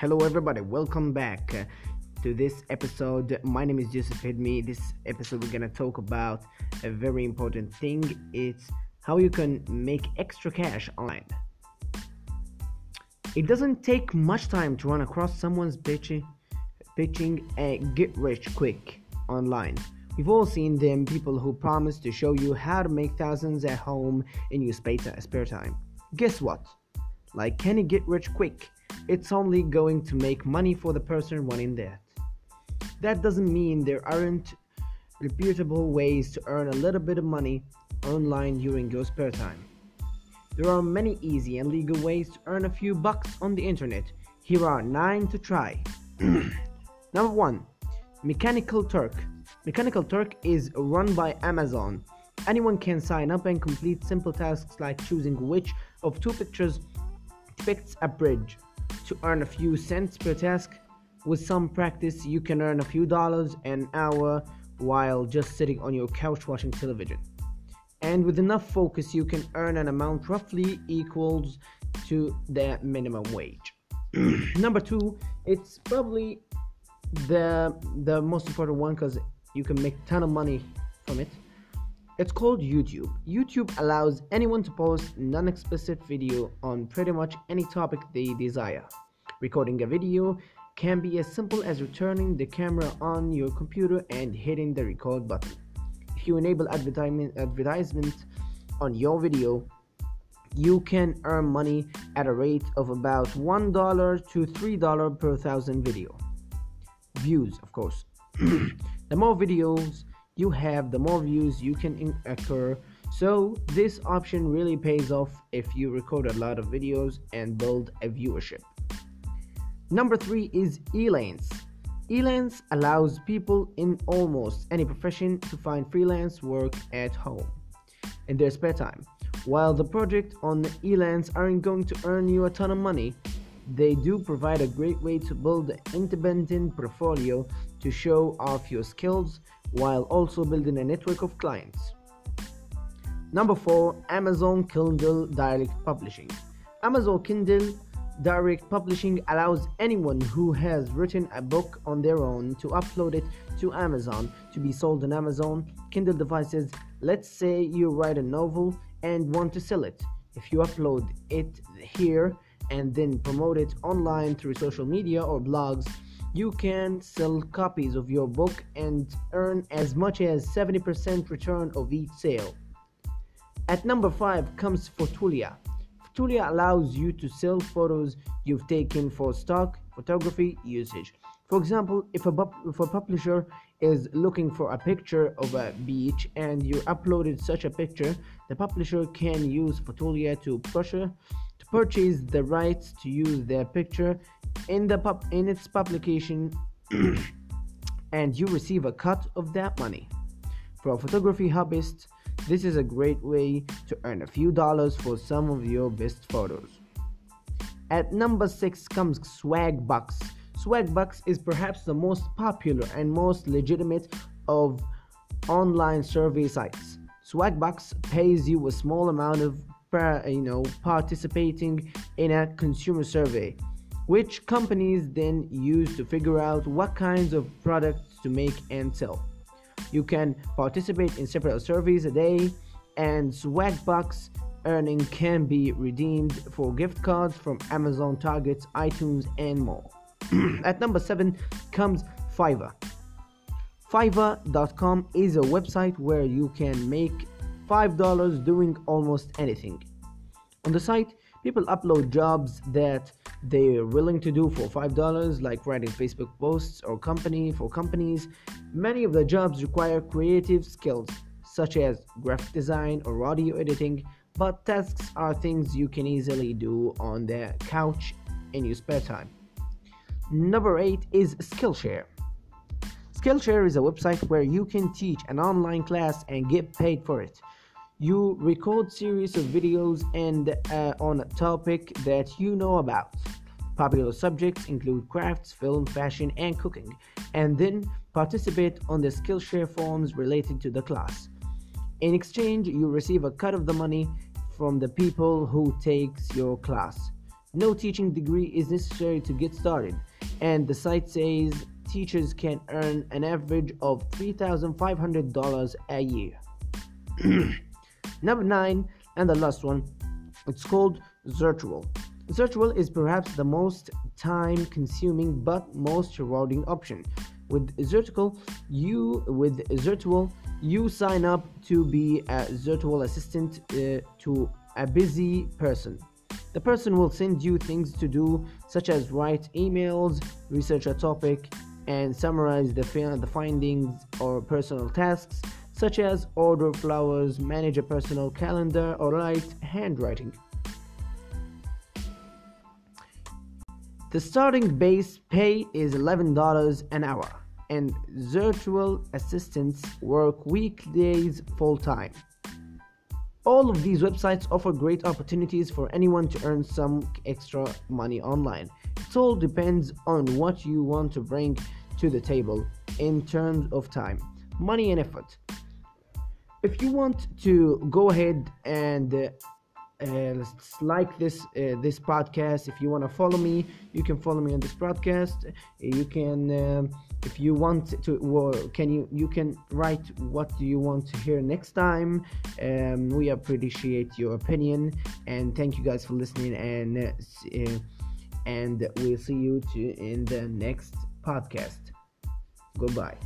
Hello, everybody. Welcome back uh, to this episode. My name is Joseph Hidmi. This episode, we're gonna talk about a very important thing. It's how you can make extra cash online. It doesn't take much time to run across someone's pitching, pitching a get rich quick online. We've all seen them people who promise to show you how to make thousands at home in your spare time. Guess what? Like, can you get rich quick? It's only going to make money for the person running that. That doesn't mean there aren't reputable ways to earn a little bit of money online during your spare time. There are many easy and legal ways to earn a few bucks on the internet. Here are 9 to try. Number 1 Mechanical Turk. Mechanical Turk is run by Amazon. Anyone can sign up and complete simple tasks like choosing which of two pictures depicts a bridge. To earn a few cents per task, with some practice, you can earn a few dollars an hour while just sitting on your couch watching television. And with enough focus, you can earn an amount roughly equals to the minimum wage. Number two, it's probably the the most important one because you can make ton of money from it. It's called YouTube. YouTube allows anyone to post non explicit video on pretty much any topic they desire. Recording a video can be as simple as returning the camera on your computer and hitting the record button. If you enable advertisement, advertisement on your video, you can earn money at a rate of about $1 to $3 per thousand video. Views, of course. the more videos you have, the more views you can occur. So, this option really pays off if you record a lot of videos and build a viewership. Number three is Elance. Elance allows people in almost any profession to find freelance work at home in their spare time. While the project on Elance aren't going to earn you a ton of money, they do provide a great way to build an independent portfolio to show off your skills while also building a network of clients. Number 4 Amazon Kindle Direct Publishing. Amazon Kindle Direct Publishing allows anyone who has written a book on their own to upload it to Amazon to be sold on Amazon Kindle devices. Let's say you write a novel and want to sell it. If you upload it here and then promote it online through social media or blogs, you can sell copies of your book and earn as much as 70% return of each sale. At number 5 comes Fotolia. Fotolia allows you to sell photos you've taken for stock photography usage. For example, if a, if a publisher is looking for a picture of a beach and you uploaded such a picture, the publisher can use Fotolia to, to purchase the rights to use their picture in the pub in its publication and you receive a cut of that money. For a photography hobbyist, this is a great way to earn a few dollars for some of your best photos. At number 6 comes Swagbucks. Swagbucks is perhaps the most popular and most legitimate of online survey sites. Swagbucks pays you a small amount of Uh, you know participating in a consumer survey which companies then use to figure out what kinds of products to make and sell. You can participate in several surveys a day, and Swagbucks earning can be redeemed for gift cards from Amazon, Targets, iTunes, and more. At number 7 comes Fiverr. Fiverr.com is a website where you can make $5 doing almost anything. On the site, people upload jobs that they're willing to do for $5 like writing facebook posts or company for companies. Many of the jobs require creative skills such as graphic design or audio editing but tasks are things you can easily do on the couch in your spare time. Number 8 is skillshare. Skillshare is a website where you can teach an online class and get paid for it you record series of videos and uh, on a topic that you know about. Popular subjects include crafts film fashion and cooking and then participate on the skillshare forums related to the class. In exchange you receive a cut of the money from the people who takes your class. No teaching degree is necessary to get started, and the site says teachers can earn an average of $3,500 a year. Number 9, and the last one, it's called Zirtual. Zirtual is perhaps the most time consuming but most rewarding option. With Zirtual, you with Zirtual, you sign up to be a Zirtual assistant uh, to a busy person. The person will send you things to do, such as write emails, research a topic, and summarize the, the findings or personal tasks, such as order flowers, manage a personal calendar, or write handwriting. The starting base pay is $11 an hour, and virtual assistants work weekdays full time. All of these websites offer great opportunities for anyone to earn some extra money online. It all depends on what you want to bring to the table in terms of time, money, and effort. If you want to go ahead and uh, uh, like this uh, this podcast if you want to follow me you can follow me on this podcast you can um, if you want to well, can you you can write what do you want to hear next time. Um, we appreciate your opinion and thank you guys for listening and uh, and we'll see you in the next podcast. Goodbye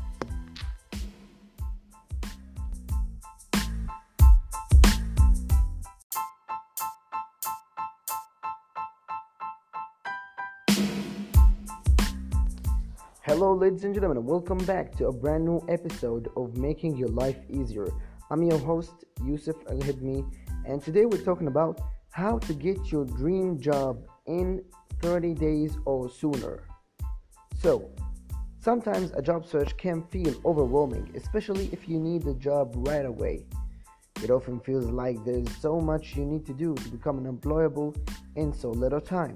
Hello, ladies and gentlemen, welcome back to a brand new episode of Making Your Life Easier. I'm your host, Yusuf Al Hidmi, and today we're talking about how to get your dream job in 30 days or sooner. So, sometimes a job search can feel overwhelming, especially if you need a job right away. It often feels like there's so much you need to do to become unemployable in so little time.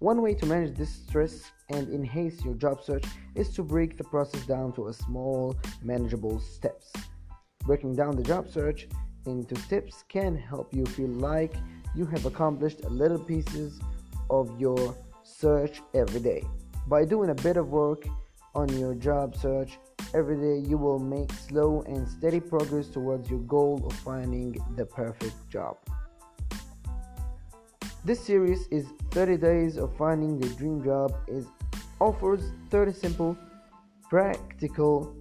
One way to manage this stress and enhance your job search is to break the process down to a small, manageable steps. Breaking down the job search into steps can help you feel like you have accomplished little pieces of your search every day. By doing a bit of work on your job search every day, you will make slow and steady progress towards your goal of finding the perfect job. This series is 30 days of finding your dream job is offers 30 simple practical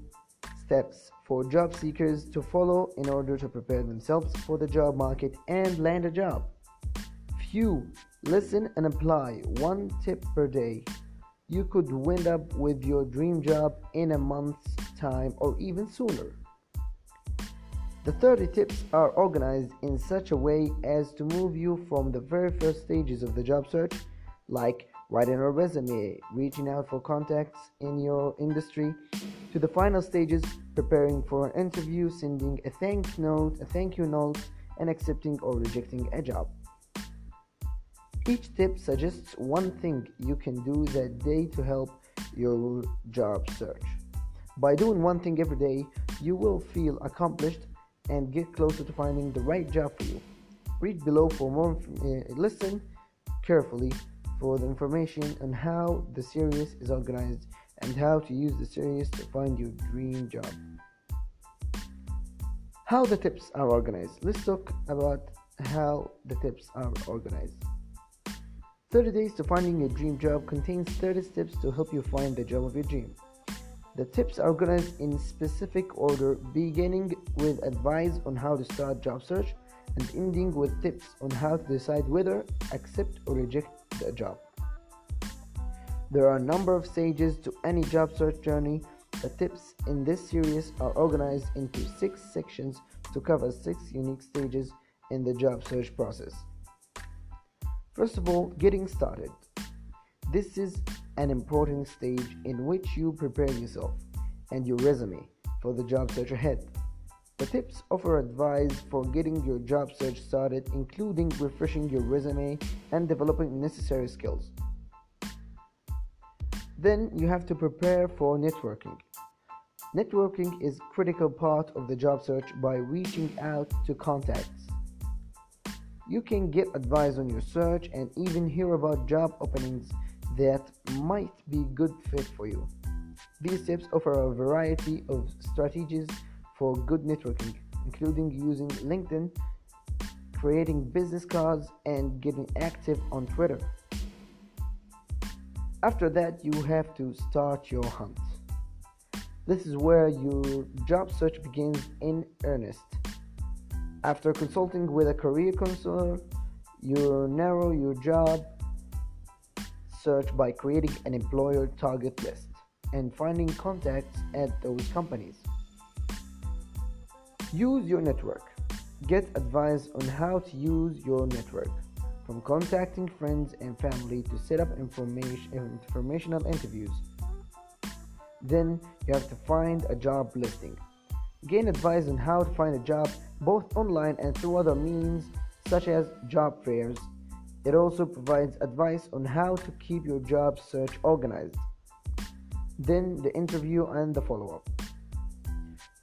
steps for job seekers to follow in order to prepare themselves for the job market and land a job. Few listen and apply one tip per day. You could wind up with your dream job in a month's time or even sooner. The 30 tips are organized in such a way as to move you from the very first stages of the job search, like writing a resume, reaching out for contacts in your industry, to the final stages, preparing for an interview, sending a thank note, a thank you note, and accepting or rejecting a job. Each tip suggests one thing you can do that day to help your job search. By doing one thing every day, you will feel accomplished and get closer to finding the right job for you. Read below for more. Uh, listen carefully for the information on how the series is organized and how to use the series to find your dream job. How the tips are organized. Let's talk about how the tips are organized. 30 Days to Finding Your Dream Job contains 30 steps to help you find the job of your dream. The tips are organized in specific order, beginning with advice on how to start job search and ending with tips on how to decide whether accept or reject the job. There are a number of stages to any job search journey. The tips in this series are organized into six sections to cover six unique stages in the job search process. First of all, getting started. This is an important stage in which you prepare yourself and your resume for the job search ahead. The tips offer advice for getting your job search started, including refreshing your resume and developing necessary skills. Then you have to prepare for networking. Networking is critical part of the job search by reaching out to contacts. You can get advice on your search and even hear about job openings that might be good fit for you. These tips offer a variety of strategies for good networking, including using LinkedIn, creating business cards, and getting active on Twitter. After that, you have to start your hunt. This is where your job search begins in earnest. After consulting with a career counselor, you narrow your job search by creating an employer target list and finding contacts at those companies. Use your network. Get advice on how to use your network, from contacting friends and family to set up information, informational interviews. Then you have to find a job listing. Gain advice on how to find a job both online and through other means such as job fairs. It also provides advice on how to keep your job search organized. Then the interview and the follow up.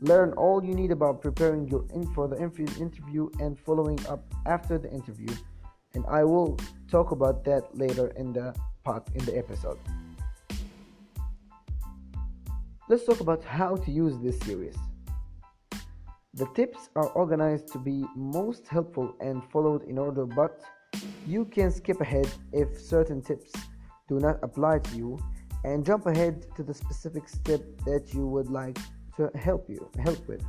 Learn all you need about preparing your in for the interview and following up after the interview. And I will talk about that later in the part in the episode. Let's talk about how to use this series. The tips are organized to be most helpful and followed in order, but you can skip ahead if certain tips do not apply to you and jump ahead to the specific step that you would like to help you help with.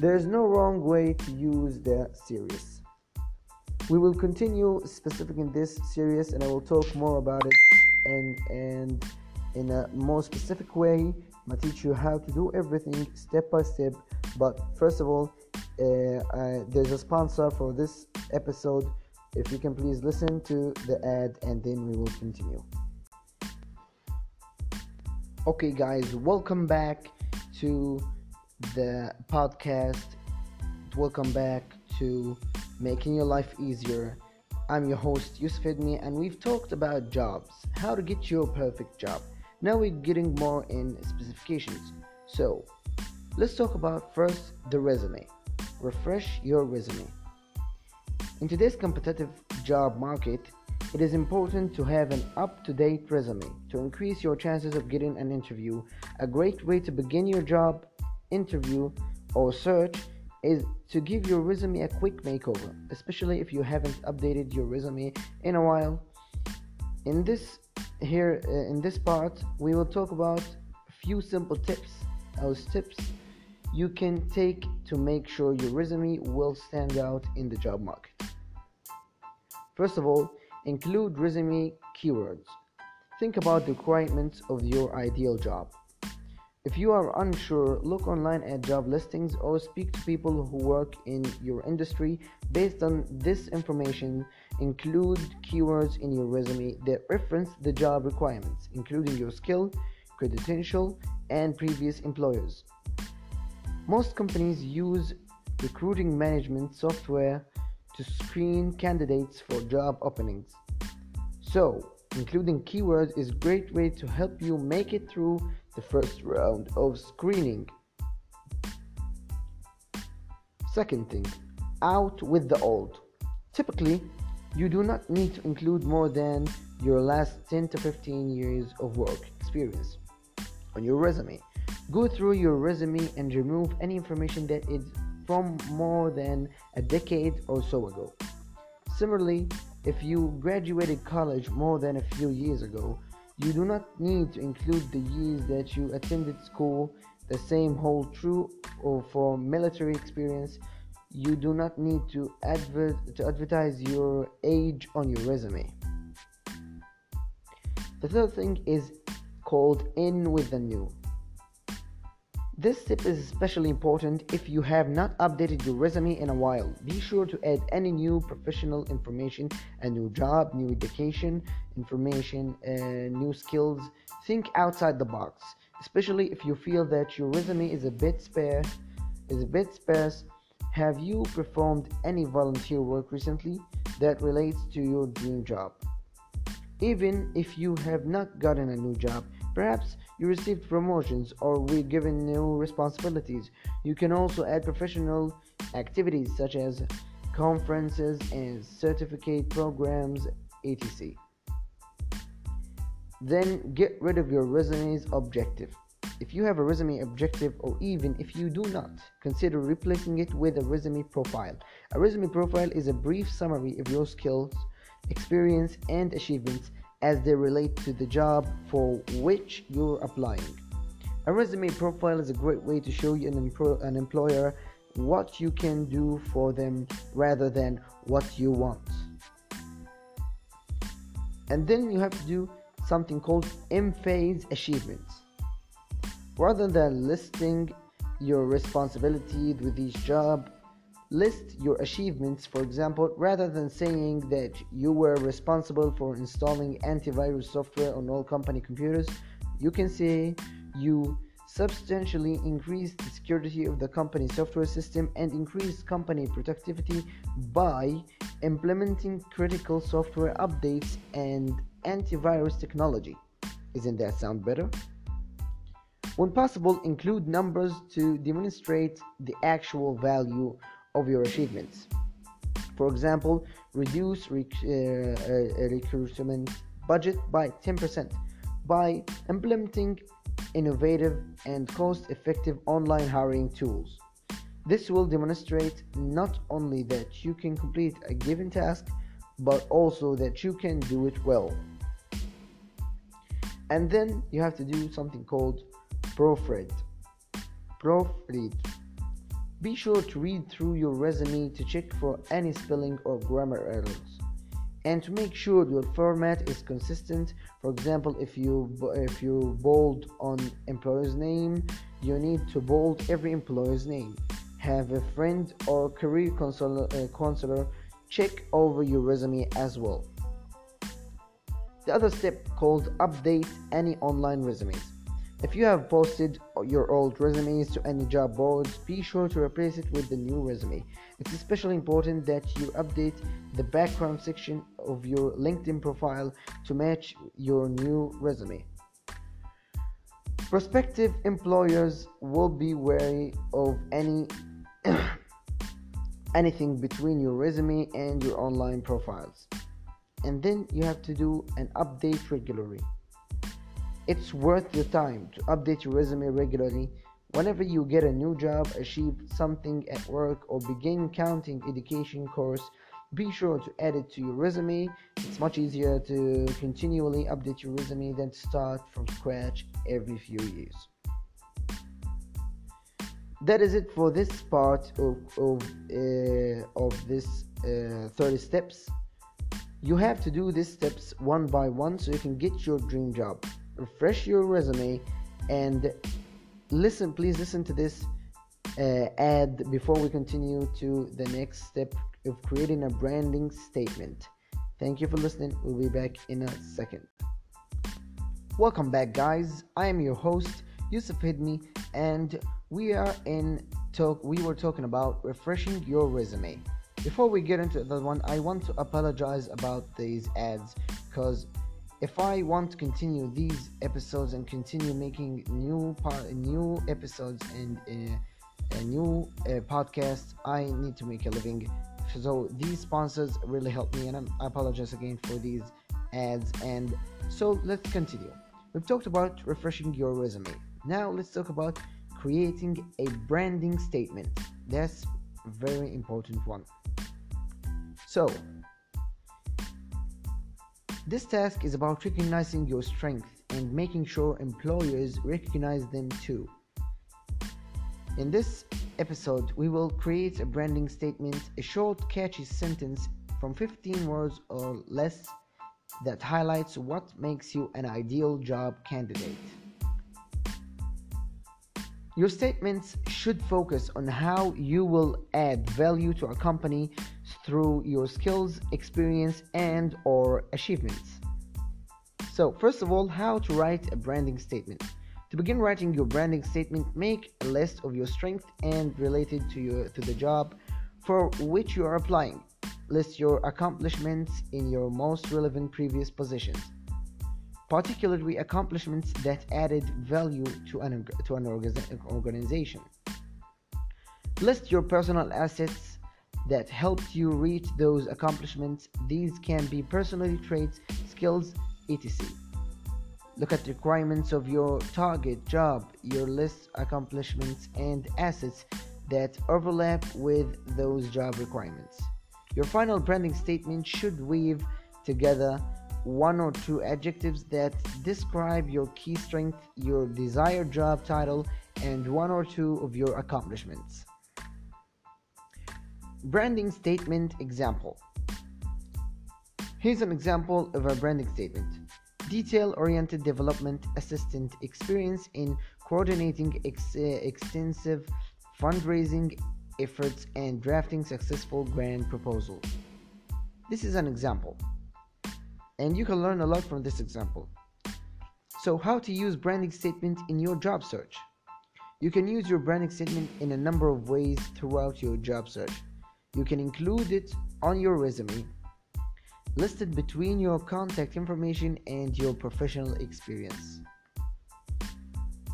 There is no wrong way to use the series. We will continue specific in this series and I will talk more about it and and in a more specific way. I teach you how to do everything step by step. But first of all, uh, there's a sponsor for this episode. If you can please listen to the ad and then we will continue. Okay, guys, welcome back to the podcast. Welcome back to making your life easier. I'm your host, Yusuf Edmi, and we've talked about jobs, how to get your perfect job. Now we're getting more in specifications. So, let's talk about first the resume. Refresh your resume. In today's competitive job market, it is important to have an up to date resume to increase your chances of getting an interview. A great way to begin your job interview or search is to give your resume a quick makeover, especially if you haven't updated your resume in a while. In this here uh, in this part, we will talk about a few simple tips. Those tips you can take to make sure your resume will stand out in the job market. First of all, Include resume keywords. Think about the requirements of your ideal job. If you are unsure, look online at job listings or speak to people who work in your industry. Based on this information, include keywords in your resume that reference the job requirements, including your skill, credential, and previous employers. Most companies use recruiting management software to screen candidates for job openings. So, including keywords is a great way to help you make it through the first round of screening. Second thing, out with the old. Typically, you do not need to include more than your last 10 to 15 years of work experience on your resume. Go through your resume and remove any information that is from more than a decade or so ago. Similarly, if you graduated college more than a few years ago, you do not need to include the years that you attended school. The same hold true or for military experience. You do not need to, adver- to advertise your age on your resume. The third thing is called in with the new. This tip is especially important if you have not updated your resume in a while. Be sure to add any new professional information, a new job, new education information, uh, new skills. Think outside the box, especially if you feel that your resume is a bit spare. Is a bit sparse. Have you performed any volunteer work recently that relates to your dream job? Even if you have not gotten a new job, perhaps you received promotions or were given new responsibilities. You can also add professional activities such as conferences, and certificate programs, etc. Then get rid of your resume's objective. If you have a resume objective, or even if you do not, consider replacing it with a resume profile. A resume profile is a brief summary of your skills, experience, and achievements as they relate to the job for which you're applying. A resume profile is a great way to show you an, an employer what you can do for them rather than what you want. And then you have to do something called M-phase achievements. Rather than listing your responsibilities with each job, list your achievements. For example, rather than saying that you were responsible for installing antivirus software on all company computers, you can say you substantially increased the security of the company software system and increased company productivity by implementing critical software updates and antivirus technology. Isn't that sound better? When possible, include numbers to demonstrate the actual value of your achievements. For example, reduce rec- uh, uh, recruitment budget by 10% by implementing innovative and cost effective online hiring tools. This will demonstrate not only that you can complete a given task, but also that you can do it well. And then you have to do something called proofread. Proofread. Be sure to read through your resume to check for any spelling or grammar errors. And to make sure your format is consistent for example if you if you bold on employer's name you need to bold every employer's name. Have a friend or career counselor, uh, counselor check over your resume as well. The other step called update any online resumes if you have posted your old resumes to any job boards, be sure to replace it with the new resume. It's especially important that you update the background section of your LinkedIn profile to match your new resume. Prospective employers will be wary of any anything between your resume and your online profiles. And then you have to do an update regularly. It's worth your time to update your resume regularly. Whenever you get a new job, achieve something at work, or begin counting education course, be sure to add it to your resume. It's much easier to continually update your resume than to start from scratch every few years. That is it for this part of of, uh, of this uh, 30 steps. You have to do these steps one by one so you can get your dream job refresh your resume and listen please listen to this uh, ad before we continue to the next step of creating a branding statement. Thank you for listening. We'll be back in a second. Welcome back guys. I am your host yusuf hidmi and we are in talk we were talking about refreshing your resume. Before we get into that one i want to apologize about these ads because if I want to continue these episodes and continue making new part, new episodes and uh, new uh, podcast, I need to make a living. So these sponsors really help me, and I'm, I apologize again for these ads. And so let's continue. We've talked about refreshing your resume. Now let's talk about creating a branding statement. That's a very important one. So this task is about recognizing your strengths and making sure employers recognize them too. In this episode, we will create a branding statement, a short, catchy sentence from 15 words or less that highlights what makes you an ideal job candidate. Your statements should focus on how you will add value to a company through your skills, experience, and or achievements. So, first of all, how to write a branding statement. To begin writing your branding statement, make a list of your strengths and related to your to the job for which you are applying. List your accomplishments in your most relevant previous positions, particularly accomplishments that added value to an, to an organization. List your personal assets that helps you reach those accomplishments. These can be personality traits, skills, etc. Look at the requirements of your target job, your list accomplishments, and assets that overlap with those job requirements. Your final branding statement should weave together one or two adjectives that describe your key strength, your desired job title, and one or two of your accomplishments. Branding statement example. Here's an example of a branding statement. Detail oriented development assistant experience in coordinating ex- eh, extensive fundraising efforts and drafting successful grant proposals. This is an example, and you can learn a lot from this example. So, how to use branding statement in your job search? You can use your branding statement in a number of ways throughout your job search. You can include it on your resume, listed between your contact information and your professional experience.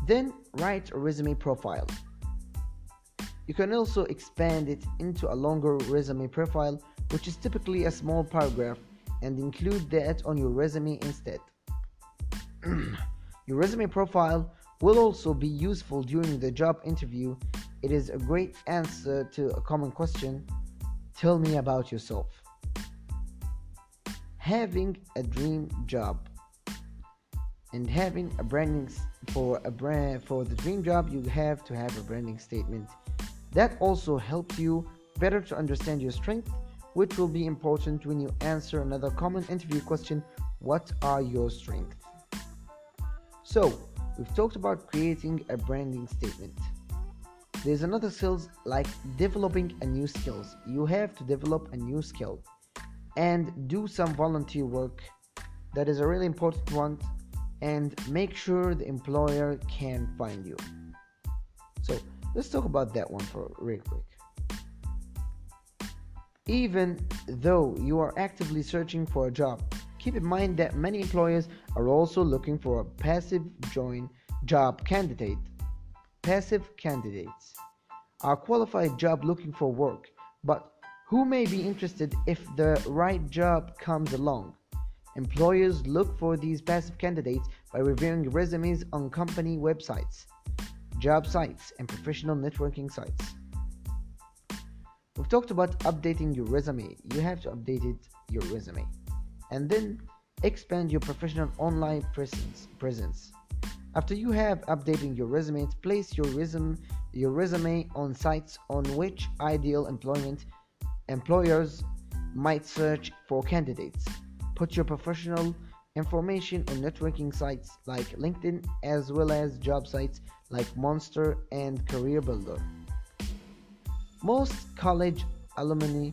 Then write a resume profile. You can also expand it into a longer resume profile, which is typically a small paragraph, and include that on your resume instead. your resume profile will also be useful during the job interview. It is a great answer to a common question Tell me about yourself. Having a dream job and having a branding for a brand for the dream job you have to have a branding statement. That also helps you better to understand your strength which will be important when you answer another common interview question what are your strengths? So we've talked about creating a branding statement there's another skills like developing a new skills. You have to develop a new skill and do some volunteer work. That is a really important one and make sure the employer can find you. So let's talk about that one for real quick. Even though you are actively searching for a job keep in mind that many employers are also looking for a passive join job candidate passive candidates are qualified job looking for work, but who may be interested if the right job comes along. Employers look for these passive candidates by reviewing resumes on company websites, job sites, and professional networking sites. We've talked about updating your resume. You have to update it, your resume. And then expand your professional online presence. presence. After you have updated your resume, place your resume, your resume on sites on which ideal employment employers might search for candidates. Put your professional information on networking sites like LinkedIn as well as job sites like Monster and Career Builder. Most college alumni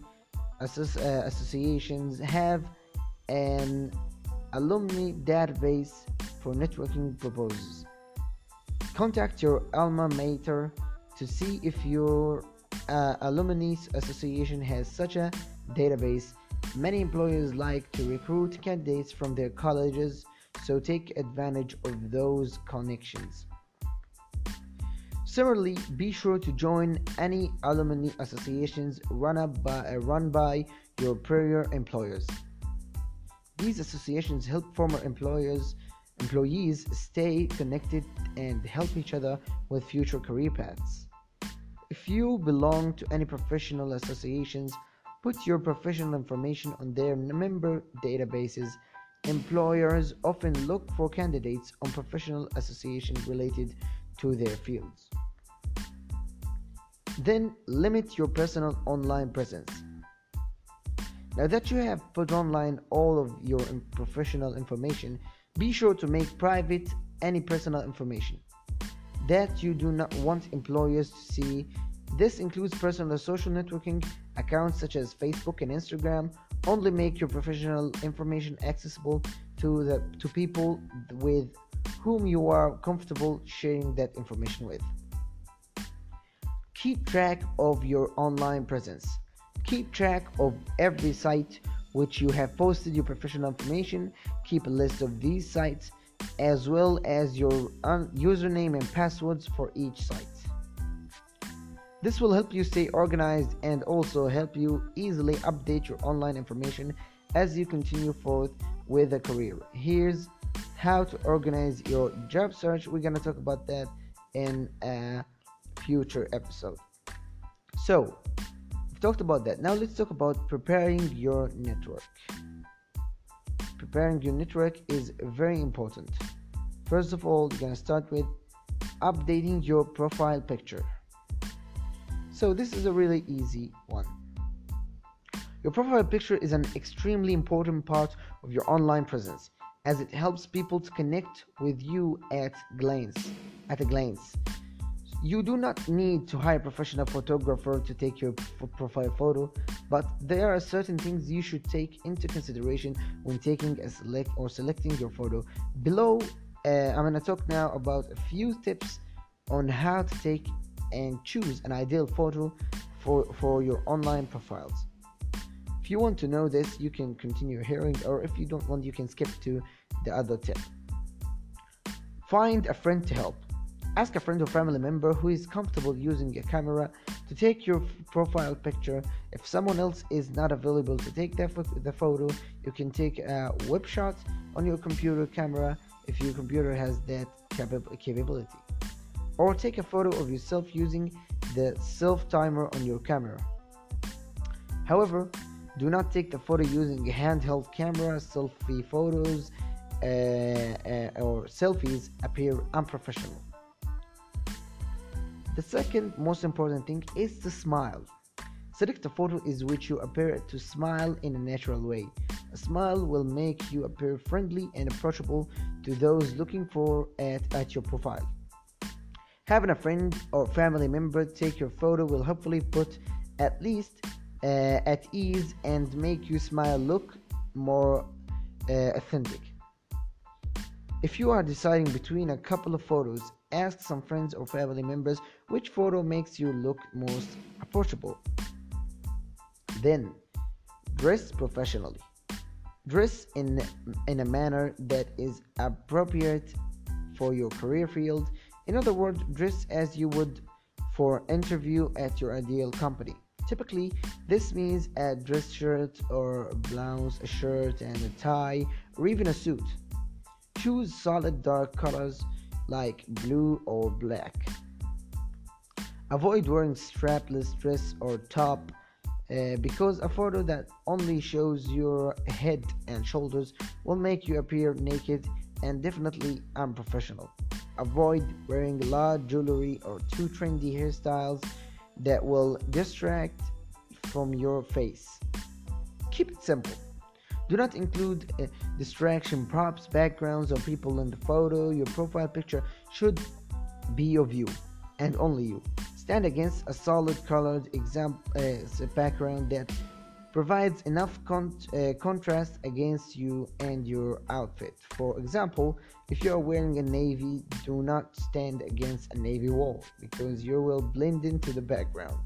uh, associations have an alumni database for networking purposes. Contact your alma mater to see if your uh, alumni association has such a database. Many employers like to recruit candidates from their colleges, so take advantage of those connections. Similarly, be sure to join any alumni associations run, by, uh, run by your prior employers. These associations help former employers employees stay connected and help each other with future career paths. If you belong to any professional associations, put your professional information on their member databases. Employers often look for candidates on professional associations related to their fields. Then limit your personal online presence. Now that you have put online all of your professional information, be sure to make private any personal information that you do not want employers to see. This includes personal social networking accounts such as Facebook and Instagram. Only make your professional information accessible to the to people with whom you are comfortable sharing that information with. Keep track of your online presence. Keep track of every site which you have posted your professional information. Keep a list of these sites as well as your un- username and passwords for each site. This will help you stay organized and also help you easily update your online information as you continue forth with a career. Here's how to organize your job search. We're going to talk about that in a future episode. So, talked about that. Now, let's talk about preparing your network. Preparing your network is very important. First of all, you're to start with updating your profile picture. So this is a really easy one. Your profile picture is an extremely important part of your online presence as it helps people to connect with you at glance at a glance. You do not need to hire a professional photographer to take your profile photo, but there are certain things you should take into consideration when taking a select or selecting your photo. Below, uh, I'm to talk now about a few tips on how to take and choose an ideal photo for, for your online profiles. If you want to know this, you can continue hearing, or if you don't want, you can skip to the other tip. Find a friend to help. Ask a friend or family member who is comfortable using a camera to take your profile picture. If someone else is not available to take the, photo, you can take a web shot on your computer camera if your computer has that capability or take a photo of yourself using the self timer on your camera. However, do not take the photo using a handheld camera. Selfie photos uh, uh, or selfies appear unprofessional. The second most important thing is to smile. Select a photo in which you appear to smile in a natural way. A smile will make you appear friendly and approachable to those looking for at, at your profile. Having a friend or family member take your photo will hopefully put at least uh, at ease and make you smile look more uh, authentic. If you are deciding between a couple of photos, ask some friends or family members which photo makes you look most approachable. Then, dress professionally. Dress in, in a manner that is appropriate for your career field in other words, dress as you would for interview at your ideal company. Typically, this means a dress shirt or blouse, a shirt and a tie, or even a suit. Choose solid dark colors like blue or black. Avoid wearing strapless dress or top uh, because a photo that only shows your head and shoulders will make you appear naked and definitely unprofessional. Avoid wearing large jewelry or too trendy hairstyles that will distract from your face. Keep it simple. Do not include uh, distraction props, backgrounds, or people in the photo. Your profile picture should be of you and only you. Stand against a solid colored example, uh, background that provides enough con- uh, contrast against you and your outfit. For example, if you are wearing a navy, do not stand against a navy wall because you will blend into the background.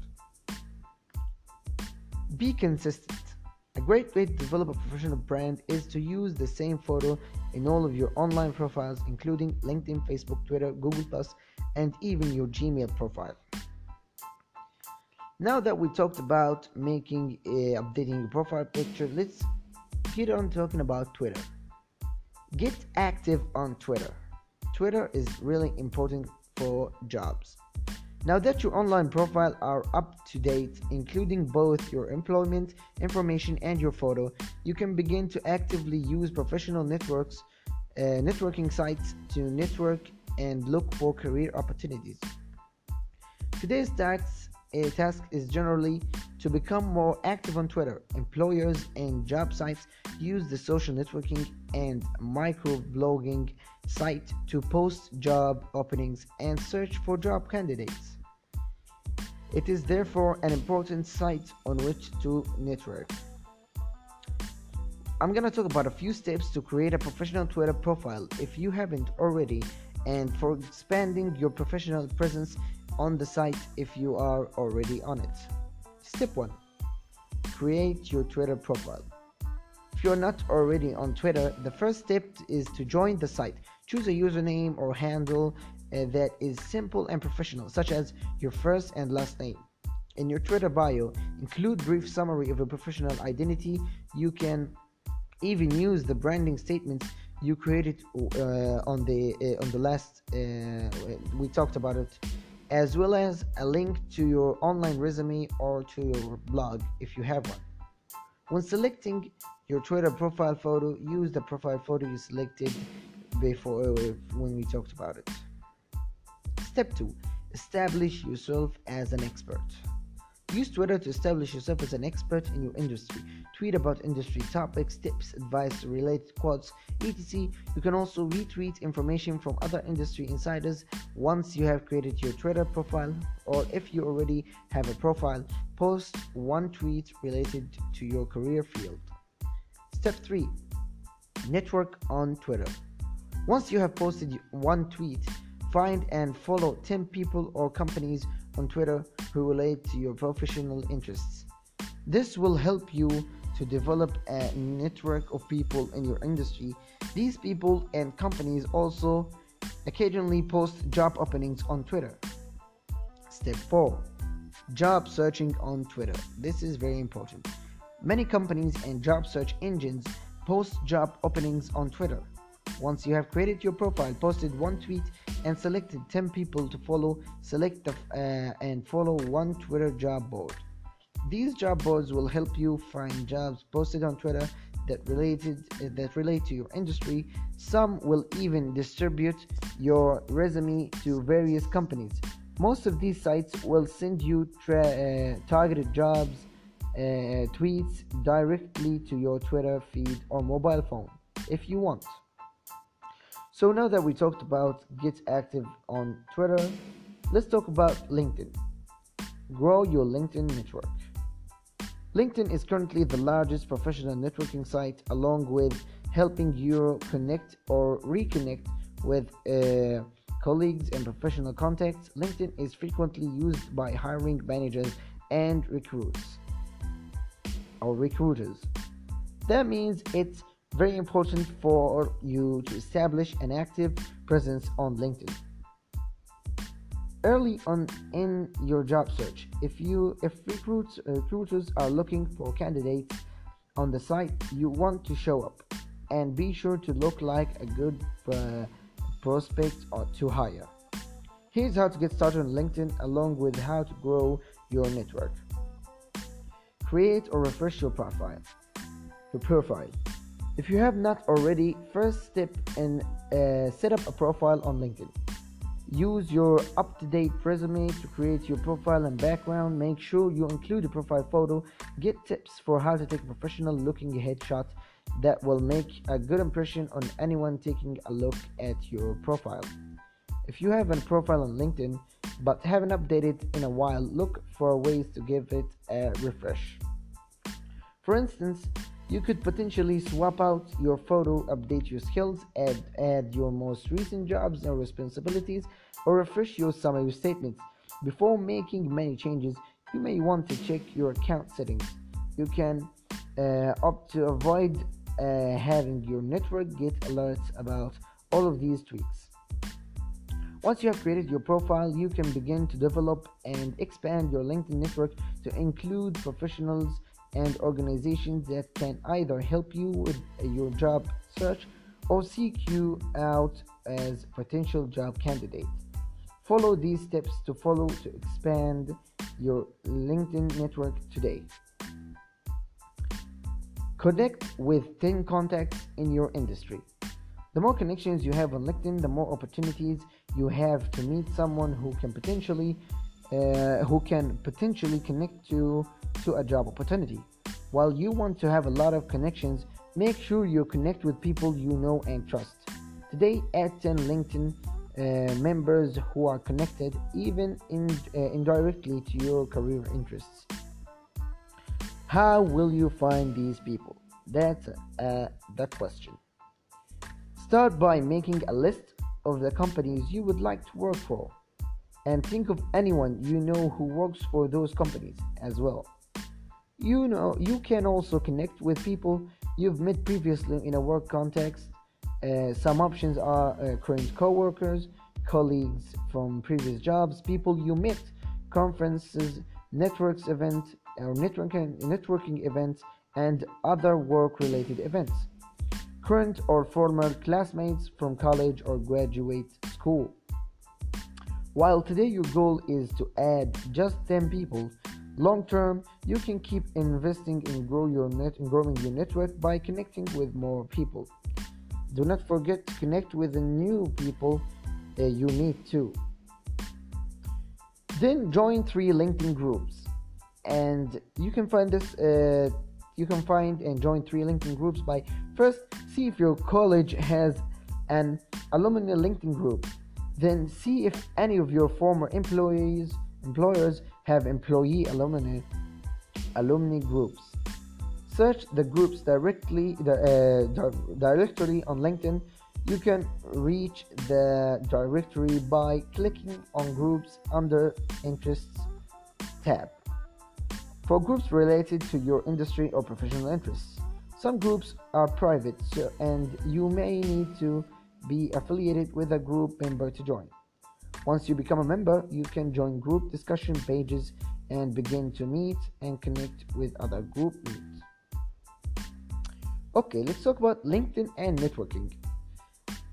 Be consistent. A great way to develop a professional brand is to use the same photo in all of your online profiles, including LinkedIn, Facebook, Twitter, Google, and even your Gmail profile. Now that we talked about making uh, updating your profile picture, let's get on talking about Twitter. Get active on Twitter. Twitter is really important for jobs. Now that your online profile are up to date, including both your employment information and your photo, you can begin to actively use professional networks, uh, networking sites to network and look for career opportunities. Today's tax a task is generally to become more active on Twitter. Employers and job sites use the social networking and microblogging site to post job openings and search for job candidates. It is therefore an important site on which to network. I'm gonna talk about a few steps to create a professional Twitter profile if you haven't already, and for expanding your professional presence on the site if you are already on it. Step 1 Create your Twitter profile. If you're not already on Twitter, the first step is to join the site. Choose a username or handle uh, that is simple and professional, such as your first and last name. In your Twitter bio, include brief summary of your professional identity. You can even use the branding statements you created uh, on the uh, on the last uh, we talked about it as well as a link to your online resume or to your blog if you have one when selecting your twitter profile photo use the profile photo you selected before uh, when we talked about it step 2 establish yourself as an expert Use Twitter to establish yourself as an expert in your industry. Tweet about industry topics, tips, advice, related quotes, etc. You can also retweet information from other industry insiders once you have created your Twitter profile, or if you already have a profile, post one tweet related to your career field. Step 3 Network on Twitter. Once you have posted one tweet, find and follow 10 people or companies on Twitter who relate to your professional interests. This will help you to develop a network of people in your industry. These people and companies also occasionally post job openings on Twitter. Step 4 Job searching on Twitter. This is very important. Many companies and job search engines post job openings on Twitter. Once you have created your profile, posted one tweet, and selected 10 people to follow, select the, uh, and follow one Twitter job board. These job boards will help you find jobs posted on Twitter that related uh, that relate to your industry. Some will even distribute your resume to various companies. Most of these sites will send you tra- uh, targeted jobs uh, tweets directly to your Twitter feed or mobile phone if you want. So now that we talked about get active on Twitter, let's talk about LinkedIn. Grow your LinkedIn network. LinkedIn is currently the largest professional networking site, along with helping you connect or reconnect with uh, colleagues and professional contacts. LinkedIn is frequently used by hiring managers and recruits or recruiters. That means it's very important for you to establish an active presence on LinkedIn. Early on in your job search, if you if recruits, uh, recruiters are looking for candidates on the site, you want to show up and be sure to look like a good uh, prospect or to hire. Here's how to get started on LinkedIn along with how to grow your network. Create or refresh your profile. Your profile. If you have not already, first step in uh, set up a profile on LinkedIn. Use your up to date resume to create your profile and background. Make sure you include a profile photo. Get tips for how to take a professional looking headshot that will make a good impression on anyone taking a look at your profile. If you have a profile on LinkedIn but haven't updated in a while, look for ways to give it a refresh. For instance, you could potentially swap out your photo, update your skills, add, add your most recent jobs and responsibilities, or refresh your summary statements. Before making many changes, you may want to check your account settings. You can uh, opt to avoid uh, having your network get alerts about all of these tweaks. Once you have created your profile, you can begin to develop and expand your LinkedIn network to include professionals and organizations that can either help you with your job search or seek you out as potential job candidates. Follow these steps to follow to expand your LinkedIn network today. Connect with 10 contacts in your industry. The more connections you have on LinkedIn, the more opportunities you have to meet someone who can potentially uh, who can potentially connect you to a job opportunity. While you want to have a lot of connections, make sure you connect with people you know and trust. Today, add 10 LinkedIn uh, members who are connected, even in, uh, indirectly, to your career interests. How will you find these people? That's uh, the question. Start by making a list of the companies you would like to work for and think of anyone you know who works for those companies as well. You know, you can also connect with people you've met previously in a work context. Uh, some options are uh, current coworkers, colleagues from previous jobs, people you met, conferences, networks events, or networking, networking events, and other work related events. Current or former classmates from college or graduate school. While today your goal is to add just 10 people, long term you can keep investing in grow your net in growing your network by connecting with more people. Do not forget to connect with the new people uh, you meet too. Then join three LinkedIn groups, and you can find this. Uh, you can find and join three LinkedIn groups by first see if your college has an alumni LinkedIn group. Then see if any of your former employees employers have employee alumni alumni groups. Search the groups directly uh, directory on LinkedIn. You can reach the directory by clicking on groups under interests tab. For groups related to your industry or professional interests, some groups are private so, and you may need to be affiliated with a group member to join. Once you become a member, you can join group discussion pages and begin to meet and connect with other group mates. Okay, let's talk about LinkedIn and networking.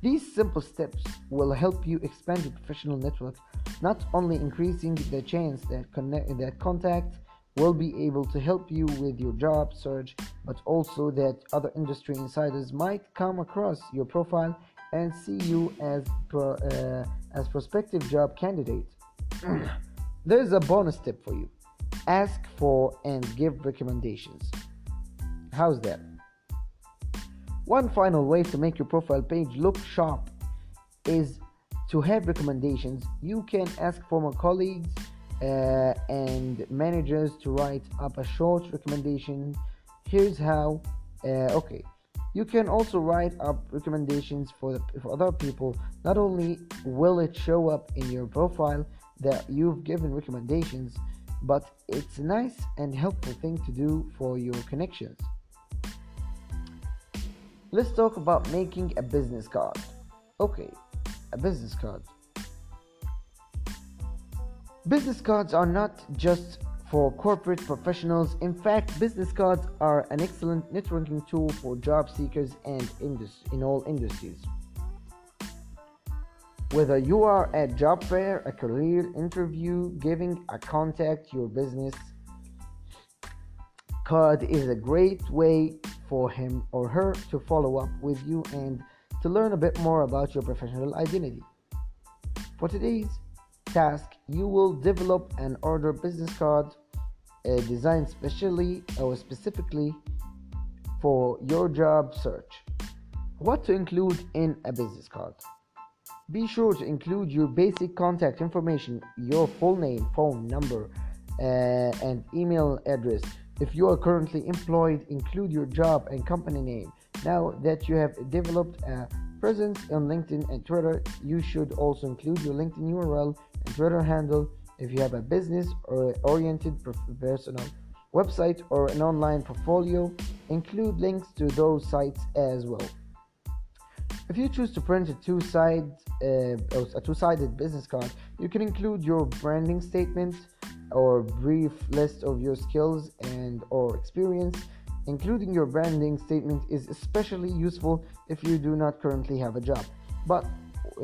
These simple steps will help you expand your professional network, not only increasing the chance that, connect, that contact will be able to help you with your job search, but also that other industry insiders might come across your profile and see you as pro, uh, as prospective job candidate. There's a bonus tip for you. Ask for and give recommendations. How's that? One final way to make your profile page look sharp is to have recommendations. You can ask former colleagues uh, and managers to write up a short recommendation. Here's how. Uh, okay, you can also write up recommendations for, the, for other people. Not only will it show up in your profile that you've given recommendations, but it's a nice and helpful thing to do for your connections. Let's talk about making a business card. Okay, a business card. Business cards are not just for corporate professionals. In fact, business cards are an excellent networking tool for job seekers and indus- in all industries. Whether you are at a job fair, a career interview, giving a contact your business card is a great way for him or her to follow up with you and to learn a bit more about your professional identity. For today's task, you will develop and order business card uh, designed specially or specifically for your job search. What to include in a business card? Be sure to include your basic contact information, your full name, phone number, uh, and email address if you are currently employed, include your job and company name. Now that you have developed a presence on LinkedIn and Twitter, you should also include your LinkedIn URL and Twitter handle if you have a business or oriented personal website or an online portfolio. Include links to those sites as well. If you choose to print a two-sided, uh, a two-sided business card, you can include your branding statement or brief list of your skills and or experience including your branding statement is especially useful if you do not currently have a job but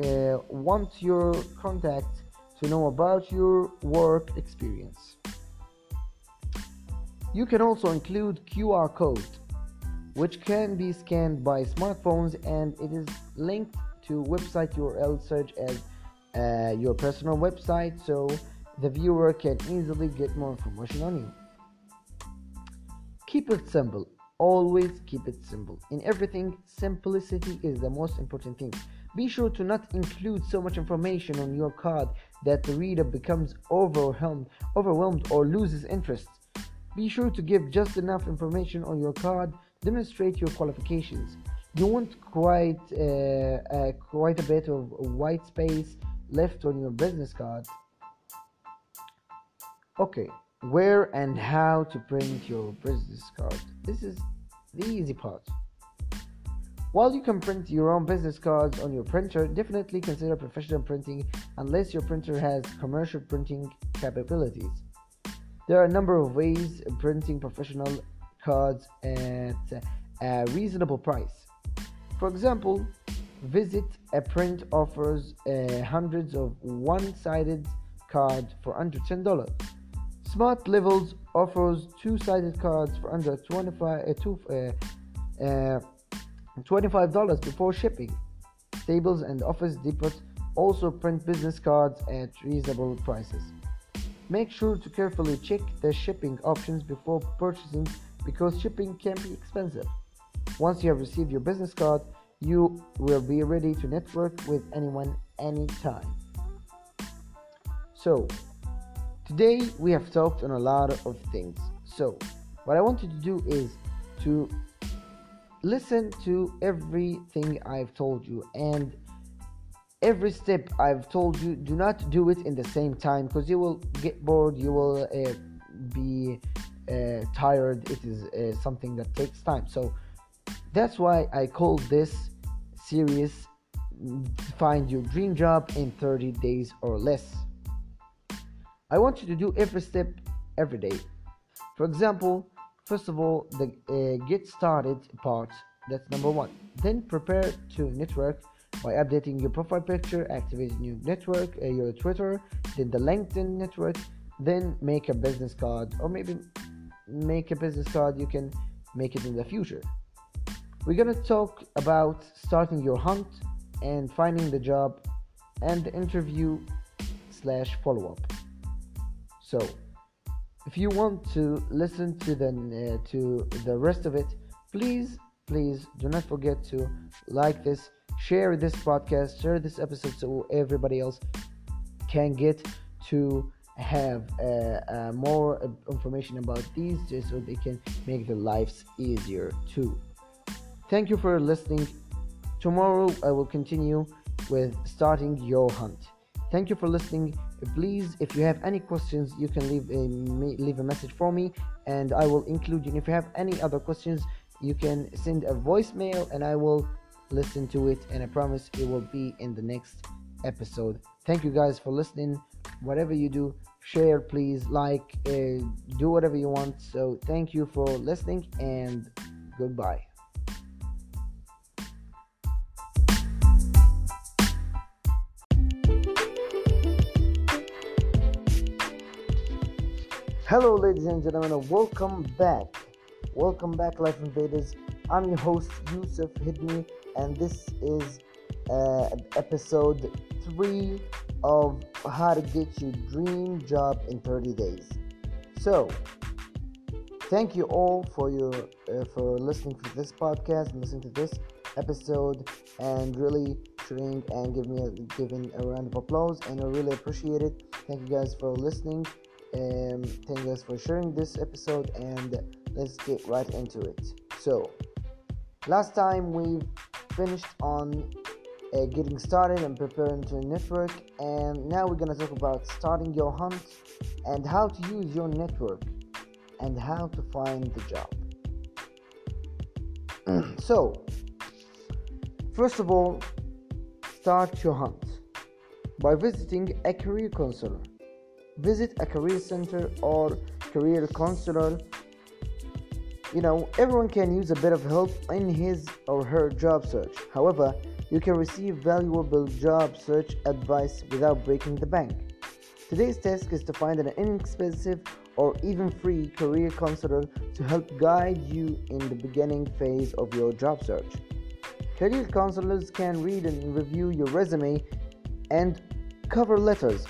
uh, want your contact to know about your work experience you can also include qr code which can be scanned by smartphones and it is linked to website url such as uh, your personal website so the viewer can easily get more information on you. Keep it simple. Always keep it simple. In everything, simplicity is the most important thing. Be sure to not include so much information on your card that the reader becomes overwhelmed, overwhelmed or loses interest. Be sure to give just enough information on your card. Demonstrate your qualifications. You want quite uh, uh, quite a bit of white space left on your business card. Okay, where and how to print your business card. This is the easy part. While you can print your own business cards on your printer, definitely consider professional printing unless your printer has commercial printing capabilities. There are a number of ways of printing professional cards at a reasonable price. For example, visit a print offers uh, hundreds of one-sided cards for under $10. Smart Levels offers two-sided cards for under 25 uh, two, uh, uh $25 before shipping. Staples and Office depots also print business cards at reasonable prices. Make sure to carefully check the shipping options before purchasing because shipping can be expensive. Once you have received your business card, you will be ready to network with anyone anytime. So, today we have talked on a lot of things. So, what I want you to do is to listen to everything I've told you and every step I've told you. Do not do it in the same time because you will get bored, you will uh, be uh, tired. It is uh, something that takes time. So, that's why I call this series Find Your Dream Job in 30 Days or Less. I want you to do every step every day. For example, first of all, the uh, get started part, that's number one. Then prepare to network by updating your profile picture, activating your network, uh, your Twitter, then the LinkedIn network, then make a business card, or maybe make a business card you can make it in the future. We're gonna talk about starting your hunt and finding the job and the interview slash follow up. So, if you want to listen to the uh, to the rest of it, please please do not forget to like this, share this podcast, share this episode so everybody else can get to have uh, uh, more information about these just so they can make their lives easier too. Thank you for listening. Tomorrow I will continue with starting your hunt. Thank you for listening. Please, if you have any questions, you can leave a leave a message for me, and I will include you. And if you have any other questions, you can send a voicemail, and I will listen to it. And I promise it will be in the next episode. Thank you guys for listening. Whatever you do, share, please, like, uh, do whatever you want. So thank you for listening, and goodbye. Hello, ladies and gentlemen, and welcome back. Welcome back, Life Invaders. I'm your host, Yusuf Hidni, and this is uh, episode 3 of How to Get Your Dream Job in 30 Days. So, thank you all for your uh, for listening to this podcast and listening to this episode and really sharing and giving me a, giving a round of applause and I really appreciate it. Thank you guys for listening um, thank you guys for sharing this episode and let's get right into it. So last time we finished on uh, getting started and preparing to network and now we're gonna talk about starting your hunt and how to use your network and how to find the job. So first of all start your hunt by visiting a career counselor visit a career center or career counselor. You know, everyone can use a bit of help in his or her job search. However, you can receive valuable job search advice without breaking the bank. Today's task is to find an inexpensive or even free career counselor to help guide you in the beginning phase of your job search. Career counselors can read and review your resume and cover letters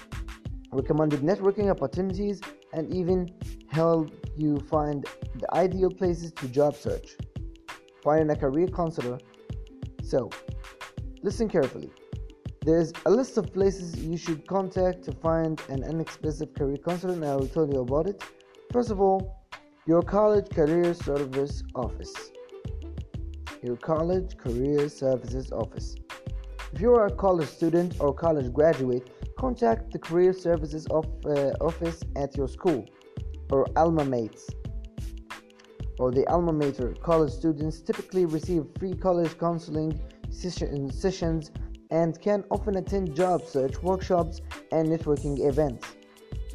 recommended networking opportunities, and even help you find the ideal places to job search. Find a career counselor. So, listen carefully. There's a list of places you should contact to find an inexpensive career counselor, and I will tell you about it. First of all, your college career service office. Your college career services office. If you are a college student or college graduate, contact the career services of, uh, office at your school or alma mates. or the alma mater. College students typically receive free college counseling sessions and can often attend job search workshops and networking events.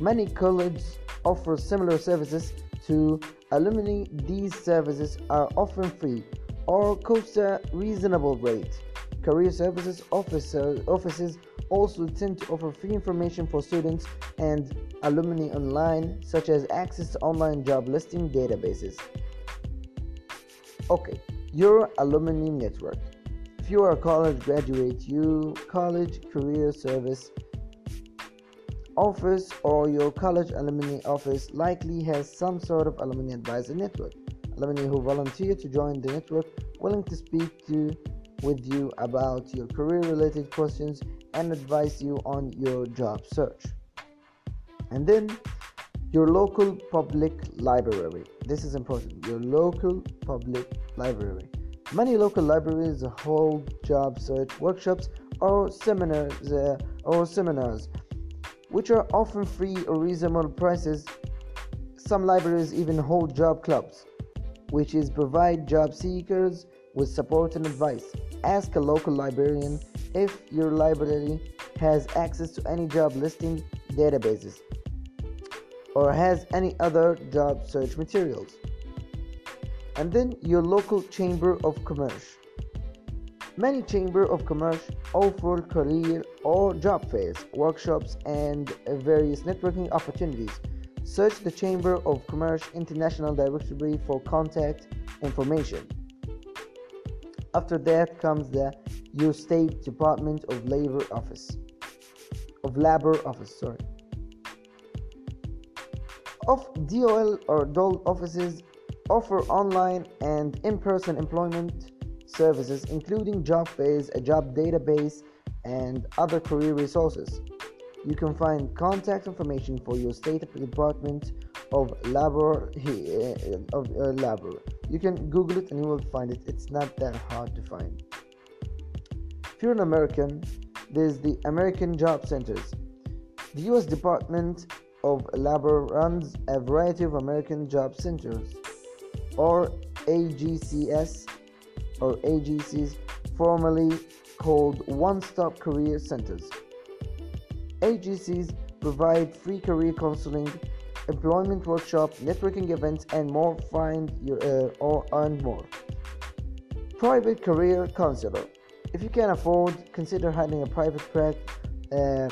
Many colleges offer similar services to alumni. These services are often free or cost a reasonable rate. Career services officer, offices also tend to offer free information for students and alumni online, such as access to online job listing databases. Okay, your alumni network. If you are a college graduate, you college career service office or your college alumni office likely has some sort of alumni advisor network. Alumni who volunteer to join the network willing to speak to with you about your career related questions and advise you on your job search. And then your local public library. This is important. Your local public library. Many local libraries hold job search workshops or seminars uh, or seminars which are often free or reasonable prices. Some libraries even hold job clubs, which is provide job seekers with support and advice. Ask a local librarian if your library has access to any job listing databases or has any other job search materials. And then your local chamber of commerce. Many chamber of commerce offer career or job fairs, workshops, and various networking opportunities. Search the Chamber of Commerce International Directory for contact information. After that comes the U State Department of Labor Office. Of Labor Office, sorry. Of DOL or DOL offices offer online and in-person employment services including job fairs, a job database, and other career resources. You can find contact information for your state department of labor uh, of uh, labor. You can Google it and you will find it. It's not that hard to find. If you're an American, there's the American Job Centers. The U.S. Department of Labor runs a variety of American Job Centers, or AGCS, or AGCs, formerly called One Stop Career Centers. AGCs provide free career counseling, employment workshop, networking events, and more. Find your uh, or earn more. Private career counselor. If you can afford, consider hiring a private pra- uh,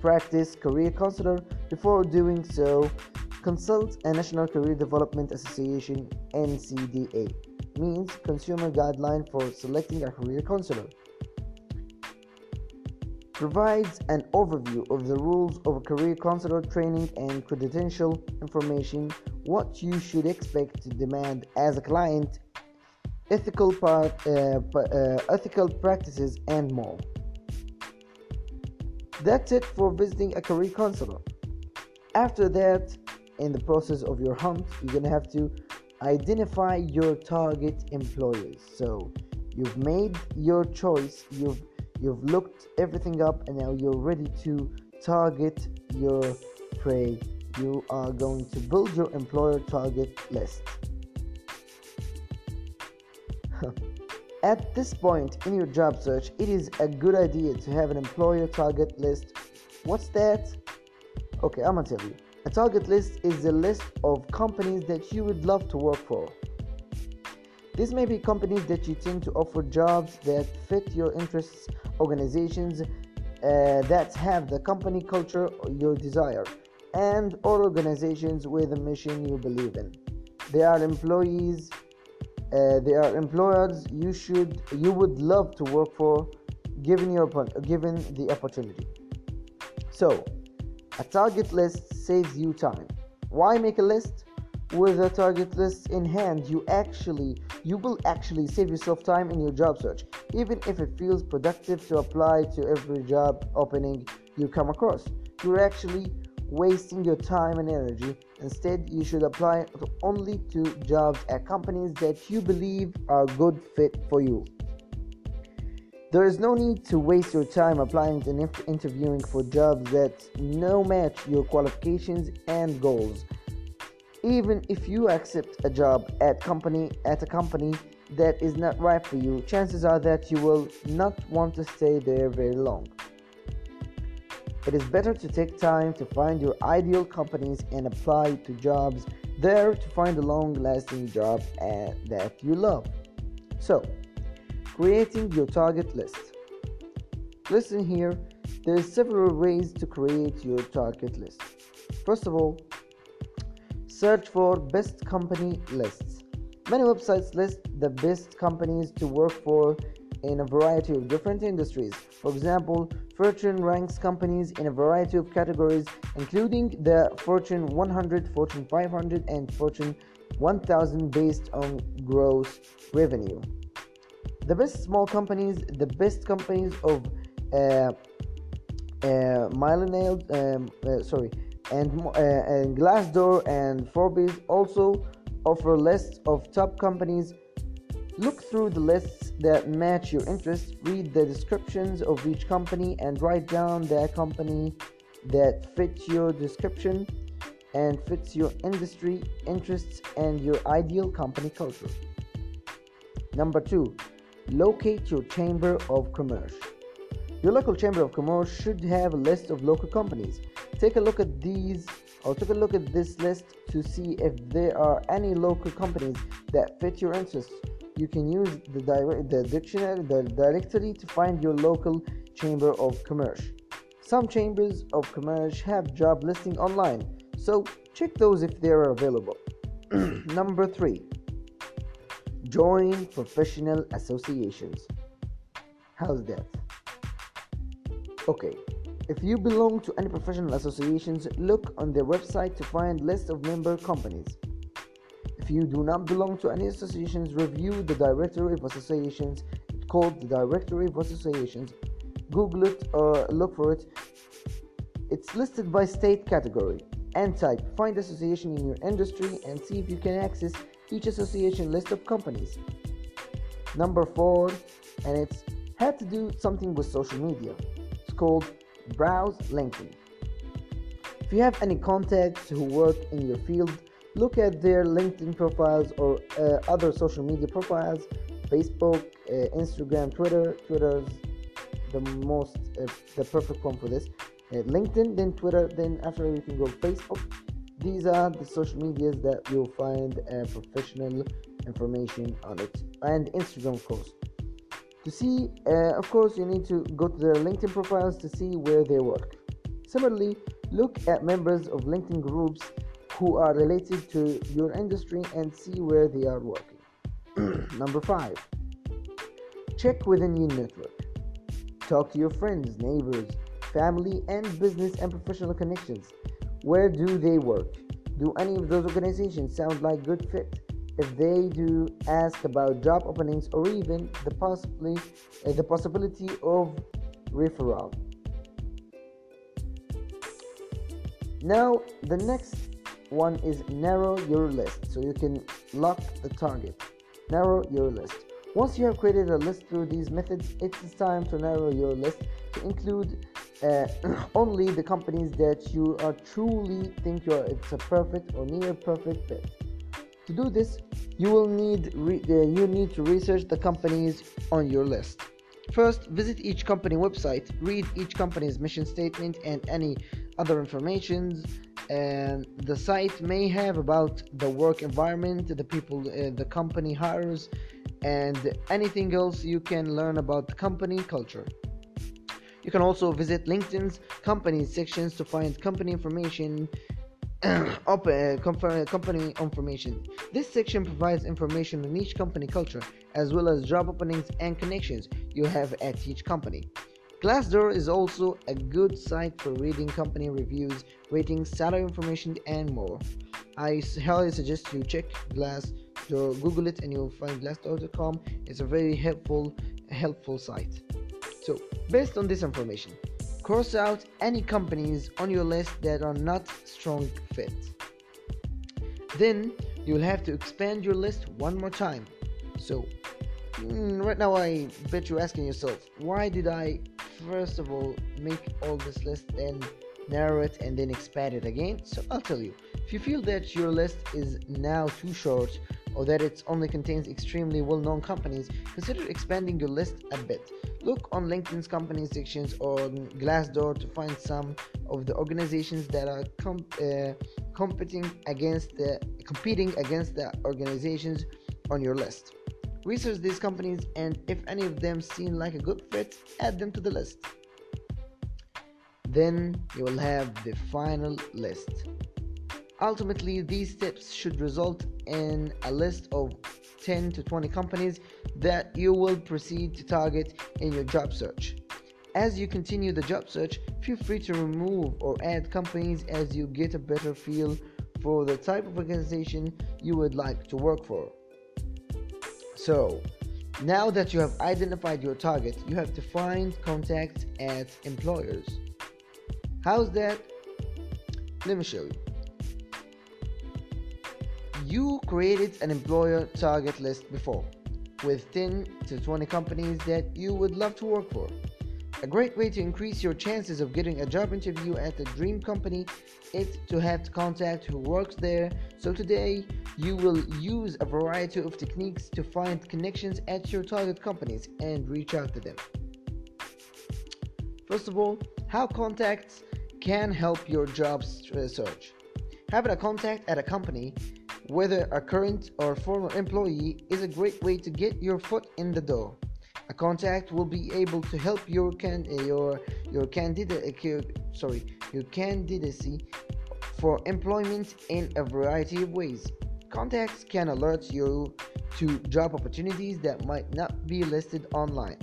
practice career counselor. Before doing so, consult a National Career Development Association (NCDA) means consumer guideline for selecting a career counselor provides an overview of the rules of career counselor training and credential information, what you should expect to demand as a client, ethical, part, uh, uh, ethical practices, and more. That's it for visiting a career counselor. After that, in the process of your hunt, you're gonna have to identify your target employers. So you've made your choice, you've you've looked everything up and now you're ready to target your prey. You are going to build your employer target list. At this point in your job search it is a good idea to have an employer target list. What's that? Okay i'm gonna tell you. A target list is a list of companies that you would love to work for these may be companies that you tend to offer jobs that fit your interests, organizations uh, that have the company culture you desire, and or organizations with a mission you believe in. They are employees. Uh, they are employers you should you would love to work for, given your given the opportunity. So, a target list saves you time. Why make a list? With a target list in hand you actually you will actually save yourself time in your job search even if it feels productive to apply to every job opening you come across. You're actually wasting your time and energy. Instead you should apply only to jobs at companies that you believe are a good fit for you. There is no need to waste your time applying and interviewing for jobs that no match your qualifications and goals even if you accept a job at company at a company that is not right for you chances are that you will not want to stay there very long. It is better to take time to find your ideal companies and apply to jobs there to find a long lasting job eh, that you love. So creating your target list. Listen here. There are several ways to create your target list. First of all Search for best company lists. Many websites list the best companies to work for in a variety of different industries. For example, Fortune ranks companies in a variety of categories, including the Fortune 100, Fortune 500, and Fortune 1000 based on gross revenue. The best small companies, the best companies of uh, uh, millennial, um, uh, sorry, and, uh, and Glassdoor and Forbes also offer lists of top companies. Look through the lists that match your interests, read the descriptions of each company, and write down the company that fits your description and fits your industry interests and your ideal company culture. Number two, locate your chamber of commerce. Your local chamber of commerce should have a list of local companies. Take a look at these or take a look at this list to see if there are any local companies that fit your interests. You can use the, di- the dictionary, the directory to find your local chamber of commerce. Some chambers of commerce have job listing online, so check those if they are available. Number three, join professional associations. How's that? Okay, if you belong to any professional associations, look on their website to find list of member companies. If you do not belong to any associations, review the directory of associations. It's called the directory of associations. Google it or look for it. It's listed by state category and type. Find association in your industry and see if you can access each association list of companies. Number four, and it's had to do something with social media called Browse LinkedIn. If you have any contacts who work in your field, look at their LinkedIn profiles or uh, other social media profiles Facebook, uh, Instagram, Twitter. Twitter's the most, uh, the perfect one for this. Uh, LinkedIn, then Twitter, then after you can go Facebook. These are the social medias that you'll find uh, professional information on it, and Instagram, of course to see uh, of course you need to go to their linkedin profiles to see where they work. Similarly look at members of linkedin groups who are related to your industry and see where they are working. Number five check within your network. Talk to your friends neighbors family and business and professional connections. Where do they work? Do any of those organizations sound like good fit if they do ask about job openings or even the possibly uh, the possibility of referral. Now the next one is narrow your list so you can lock the target. Narrow your list. Once you have created a list through these methods, it is time to narrow your list to include uh, only the companies that you are truly think you are it's a perfect or near perfect fit. To do this, you will need re- uh, you need to research the companies on your list. First, visit each company website, read each company's mission statement and any other information and the site may have about the work environment, the people uh, the company hires, and anything else you can learn about the company culture. You can also visit LinkedIn's company sections to find company information open uh, company information. This section provides information on each company culture as well as job openings and connections you have at each company. Glassdoor is also a good site for reading company reviews, ratings, salary information, and more. I highly suggest you check Glassdoor, Google it, and you'll find Glassdoor.com. It's a very helpful, helpful site. So, based on this information, Cross out any companies on your list that are not strong fit. Then you'll have to expand your list one more time. So, mm, right now, I bet you're asking yourself, why did I first of all make all this list and narrow it, and then expand it again. So I'll tell you. If you feel that your list is now too short or that it only contains extremely well known companies, consider expanding your list a bit. Look on LinkedIn's company sections or Glassdoor to find some of the organizations that are com- uh, competing against the competing against the organizations on your list. Research these companies and if any of them seem like a good fit, add them to the list. Then you will have the final list. Ultimately, these steps should result in a list of 10 to 20 companies that you will proceed to target in your job search. As you continue the job search, feel free to remove or add companies as you get a better feel for the type of organization you would like to work for. So, now that you have identified your target, you have to find contacts at employers. How's that? Let me show you you created an employer target list before with 10 to 20 companies that you would love to work for. A great way to increase your chances of getting a job interview at the dream company is to have contact who works there. So today you will use a variety of techniques to find connections at your target companies and reach out to them. First of all, how contacts can help your job uh, search. Having a contact at a company whether a current or former employee, is a great way to get your foot in the door. A contact will be able to help your can your your candidate uh, sorry your candidacy for employment in a variety of ways. Contacts can alert you to job opportunities that might not be listed online.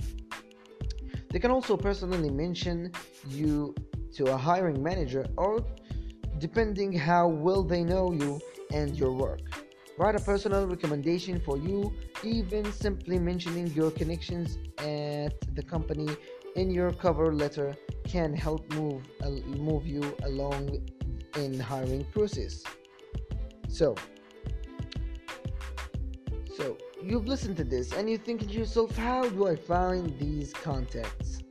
They can also personally mention you to a hiring manager or depending how well they know you and your work. Write a personal recommendation for you, even simply mentioning your connections at the company in your cover letter can help move uh, move you along in hiring process. So, so you've listened to this and you're thinking to yourself, how do I find these contacts?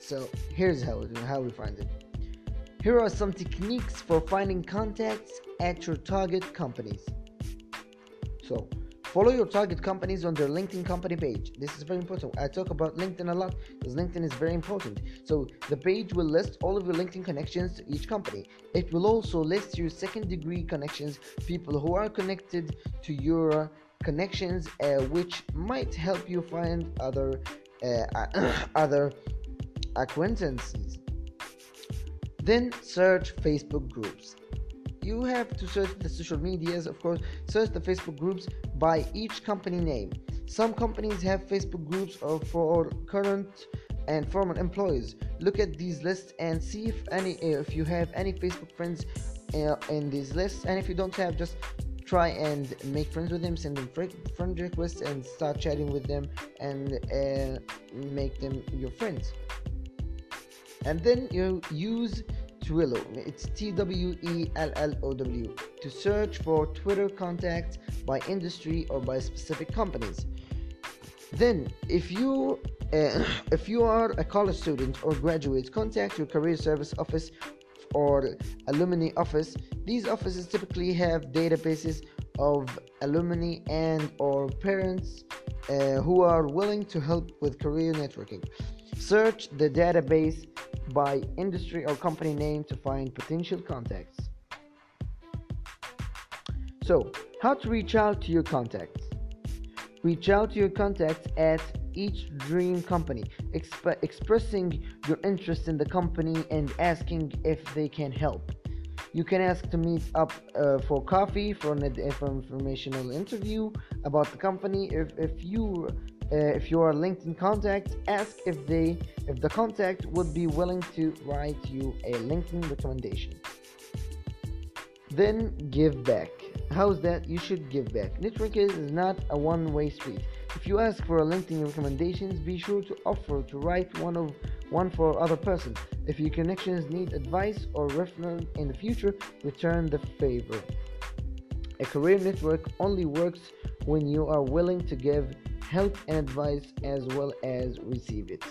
So here's how how we find it. Here are some techniques for finding contacts at your target companies. So, follow your target companies on their LinkedIn company page. This is very important. I talk about LinkedIn a lot because LinkedIn is very important. So, the page will list all of your LinkedIn connections to each company. It will also list your second degree connections, people who are connected to your connections, uh, which might help you find other uh, other acquaintances. Then search Facebook groups. You have to search the social medias, of course, search the Facebook groups by each company name. Some companies have Facebook groups for current and former employees. Look at these lists and see if any if you have any Facebook friends uh, in these lists and if you don't have just try and make friends with them send them friend requests and start chatting with them and uh, make them your friends and then you use Twellow. It's T W E L L O W to search for Twitter contacts by industry or by specific companies. Then, if you uh, if you are a college student or graduate, contact your career service office or alumni office. These offices typically have databases of alumni and or parents uh, who are willing to help with career networking. Search the database by industry or company name to find potential contacts. So, how to reach out to your contacts? Reach out to your contacts at each dream company, exp- expressing your interest in the company and asking if they can help. You can ask to meet up uh, for coffee, for an for informational interview about the company. If, if you uh, if you are LinkedIn contact, ask if they if the contact would be willing to write you a LinkedIn recommendation. Then give back. How's that? You should give back. Networking is not a one-way street. If you ask for a LinkedIn recommendations, be sure to offer to write one of one for other person. If your connections need advice or referral in the future, return the favor. A career network only works when you are willing to give help and advice as well as receive it.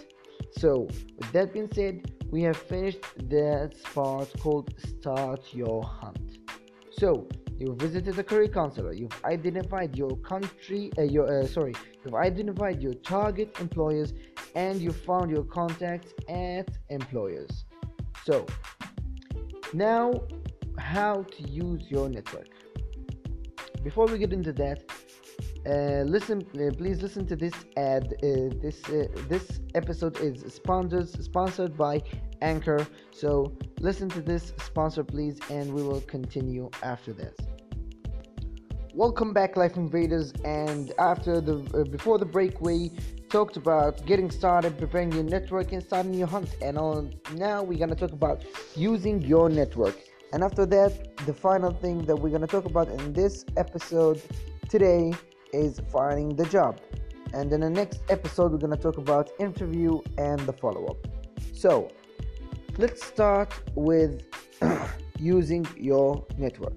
So, with that being said, we have finished that part called Start Your Hunt. So, you visited the career counselor. You've identified your country, uh, your uh, sorry, you've identified your target employers, and you found your contacts at employers. So, now how to use your network. Before we get into that, uh, listen, uh, please listen to this ad. Uh, this uh, this episode is sponsored sponsored by Anchor. So listen to this sponsor, please, and we will continue after this. Welcome back, Life Invaders. And after the uh, before the break, we talked about getting started, preparing your network, and starting your hunt. And on now we're gonna talk about using your network. And after that, the final thing that we're gonna talk about in this episode today is finding the job. And in the next episode, we're gonna talk about interview and the follow up. So, let's start with using your network.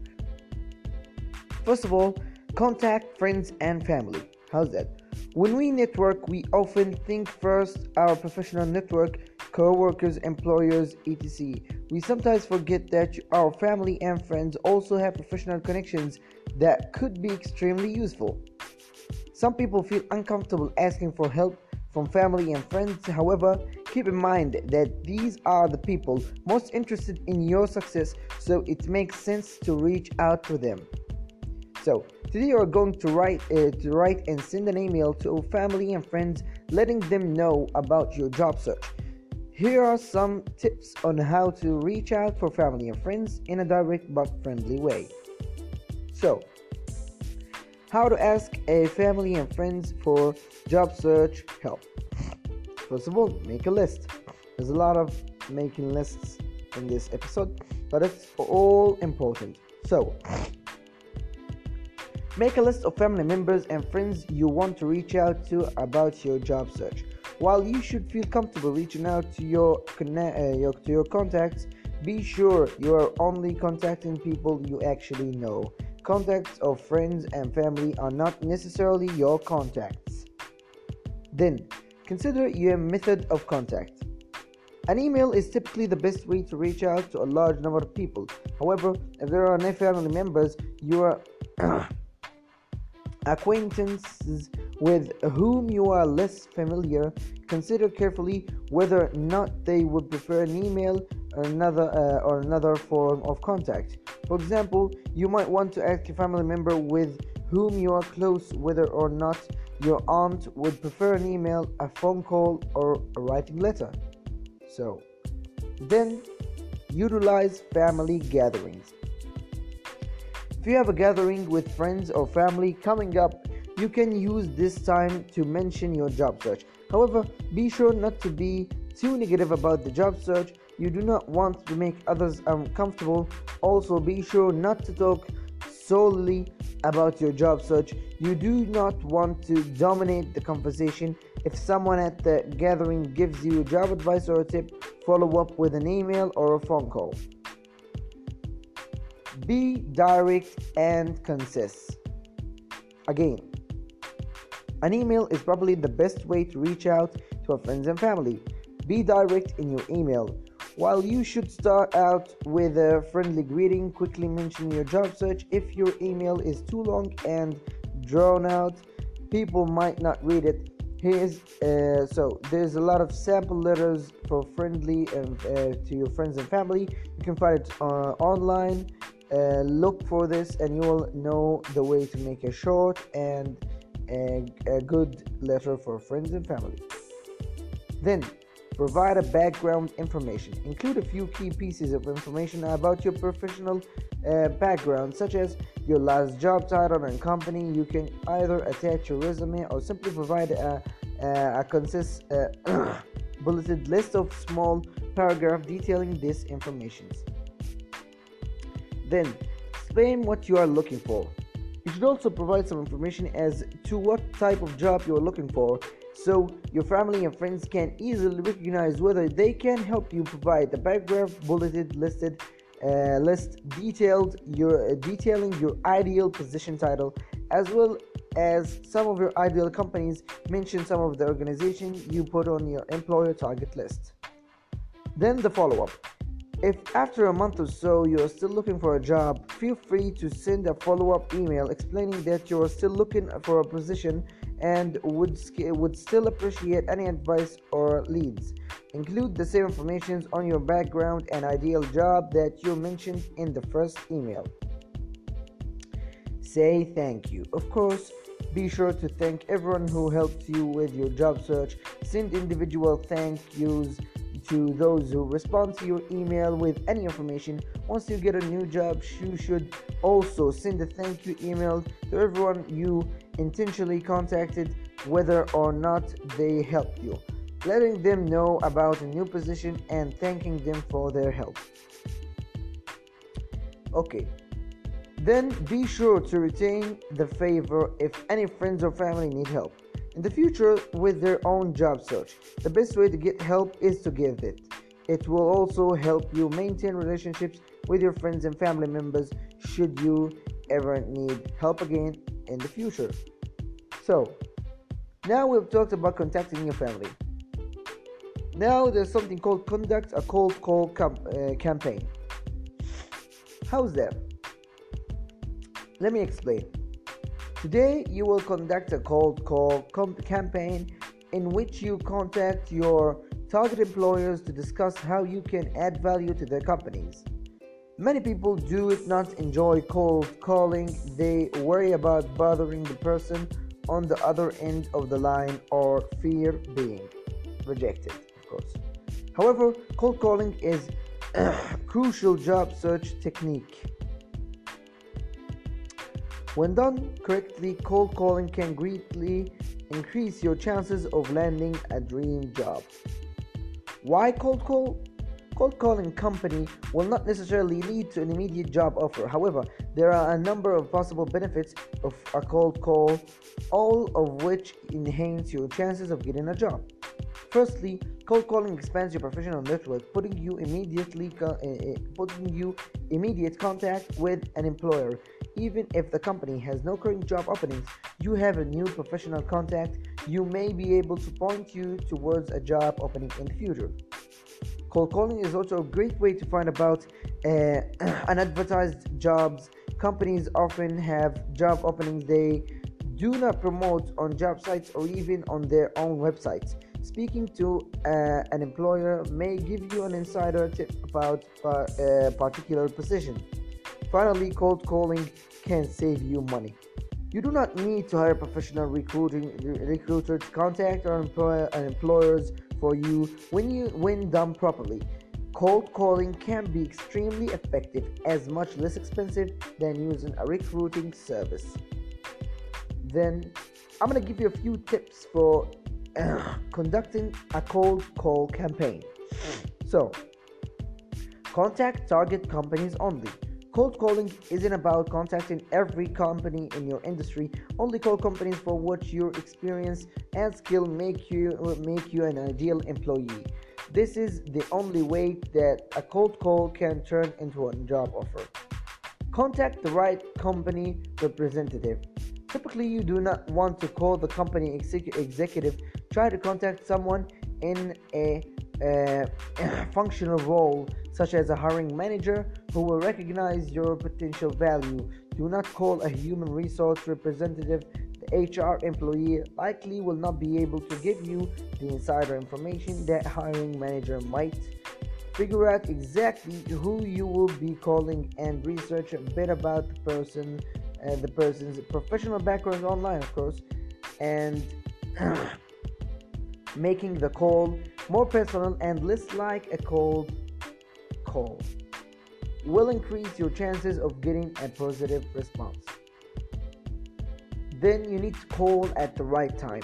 First of all, contact friends and family. How's that? When we network, we often think first our professional network, co-workers, employers, etc. We sometimes forget that our family and friends also have professional connections that could be extremely useful. Some people feel uncomfortable asking for help from family and friends. However, keep in mind that these are the people most interested in your success, so it makes sense to reach out to them. So, today you are going to write uh, to write and send an email to family and friends letting them know about your job search. Here are some tips on how to reach out for family and friends in a direct but friendly way. So, how to ask a family and friends for job search help. First of all, make a list. There's a lot of making lists in this episode, but it's all important. So, make a list of family members and friends you want to reach out to about your job search. While you should feel comfortable reaching out to your, uh, your to your contacts, be sure you are only contacting people you actually know Contacts of friends and family are not necessarily your contacts. Then, consider your method of contact. An email is typically the best way to reach out to a large number of people. However, if there are no family members you are acquaintances with whom you are less familiar, consider carefully whether or not they would prefer an email or another uh, or another form of contact. For example, you might want to ask a family member with whom you are close whether or not your aunt would prefer an email, a phone call, or a writing letter. So, then utilize family gatherings. If you have a gathering with friends or family coming up, you can use this time to mention your job search. However, be sure not to be too negative about the job search you do not want to make others uncomfortable. Also, be sure not to talk solely about your job search. You do not want to dominate the conversation. If someone at the gathering gives you job advice or a tip, follow up with an email or a phone call. Be direct and concise. Again, an email is probably the best way to reach out to our friends and family. Be direct in your email. While you should start out with a friendly greeting, quickly mention your job search. If your email is too long and drawn out, people might not read it. Here's uh, so there's a lot of sample letters for friendly and uh, to your friends and family. You can find it uh, online. Uh, look for this, and you will know the way to make a short and a, a good letter for friends and family. Then Provide a background information. Include a few key pieces of information about your professional uh, background, such as your last job title and company. You can either attach your resume or simply provide a, a, a concise uh, bulleted list of small paragraph detailing this information. Then, explain what you are looking for. You should also provide some information as to what type of job you are looking for so your family and friends can easily recognize whether they can help you provide the paragraph bulleted listed uh, list detailed your uh, detailing your ideal position title as well as some of your ideal companies mention some of the organization you put on your employer target list. Then the follow up. If after a month or so you are still looking for a job, feel free to send a follow up email explaining that you are still looking for a position and would, would still appreciate any advice or leads. Include the same information on your background and ideal job that you mentioned in the first email. Say thank you. Of course, be sure to thank everyone who helped you with your job search. Send individual thank yous to those who respond to your email with any information. Once you get a new job, you should also send a thank you email to everyone you intentionally contacted, whether or not they helped you, letting them know about a new position and thanking them for their help. Okay, then be sure to retain the favor if any friends or family need help in the future with their own job search. The best way to get help is to give it. It will also help you maintain relationships with your friends and family members should you ever need help again in the future. So, now we've talked about contacting your family. Now there's something called conduct a cold call com- uh, campaign. How's that? Let me explain. Today, you will conduct a cold call campaign in which you contact your target employers to discuss how you can add value to their companies. Many people do not enjoy cold calling, they worry about bothering the person on the other end of the line or fear being rejected, of course. However, cold calling is a crucial job search technique when done correctly, cold calling can greatly increase your chances of landing a dream job. Why cold call? Cold calling company will not necessarily lead to an immediate job offer. However, there are a number of possible benefits of a cold call, all of which enhance your chances of getting a job. Firstly, cold calling expands your professional network, putting you immediately uh, uh, putting you immediate contact with an employer even if the company has no current job openings, you have a new professional contact, you may be able to point you towards a job opening in the future. Cold calling is also a great way to find about uh, unadvertised jobs. Companies often have job openings they do not promote on job sites or even on their own websites. Speaking to uh, an employer may give you an insider tip about a uh, particular position. Finally, cold calling can save you money. You do not need to hire a professional recruiting recruiter to contact our employer, employers for you when you when done properly. Cold calling can be extremely effective as much less expensive than using a recruiting service. Then I'm to give you a few tips for uh, conducting a cold call campaign. So, contact target companies only. Cold calling isn't about contacting every company in your industry. Only call companies for what your experience and skill make you make you an ideal employee. This is the only way that a cold call can turn into a job offer. Contact the right company representative. Typically, you do not want to call the company executive. Try to contact someone in a, a uh, functional role such as a hiring manager who will recognize your potential value. Do not call a human resource representative. The HR employee likely will not be able to give you the insider information that hiring manager might. Figure out exactly who you will be calling and research a bit about the person, uh, the person's professional background online, of course, and making the call more personal and less like a cold call will increase your chances of getting a positive response. Then you need to call at the right time.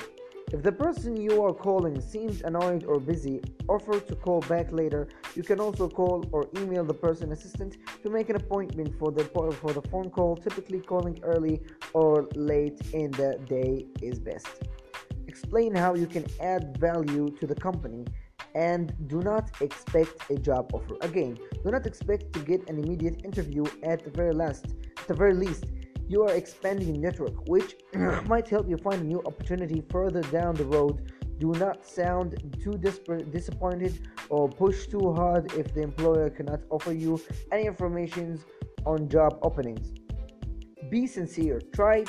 If the person you are calling seems annoyed or busy, offer to call back later. You can also call or email the person assistant to make an appointment for the for the phone call. Typically calling early or late in the day is best. Explain how you can add value to the company and do not expect a job offer. Again, do not expect to get an immediate interview at the very last. At the very least, you are expanding your network, which might help you find a new opportunity further down the road. Do not sound too disappointed or push too hard if the employer cannot offer you any information on job openings. Be sincere. Try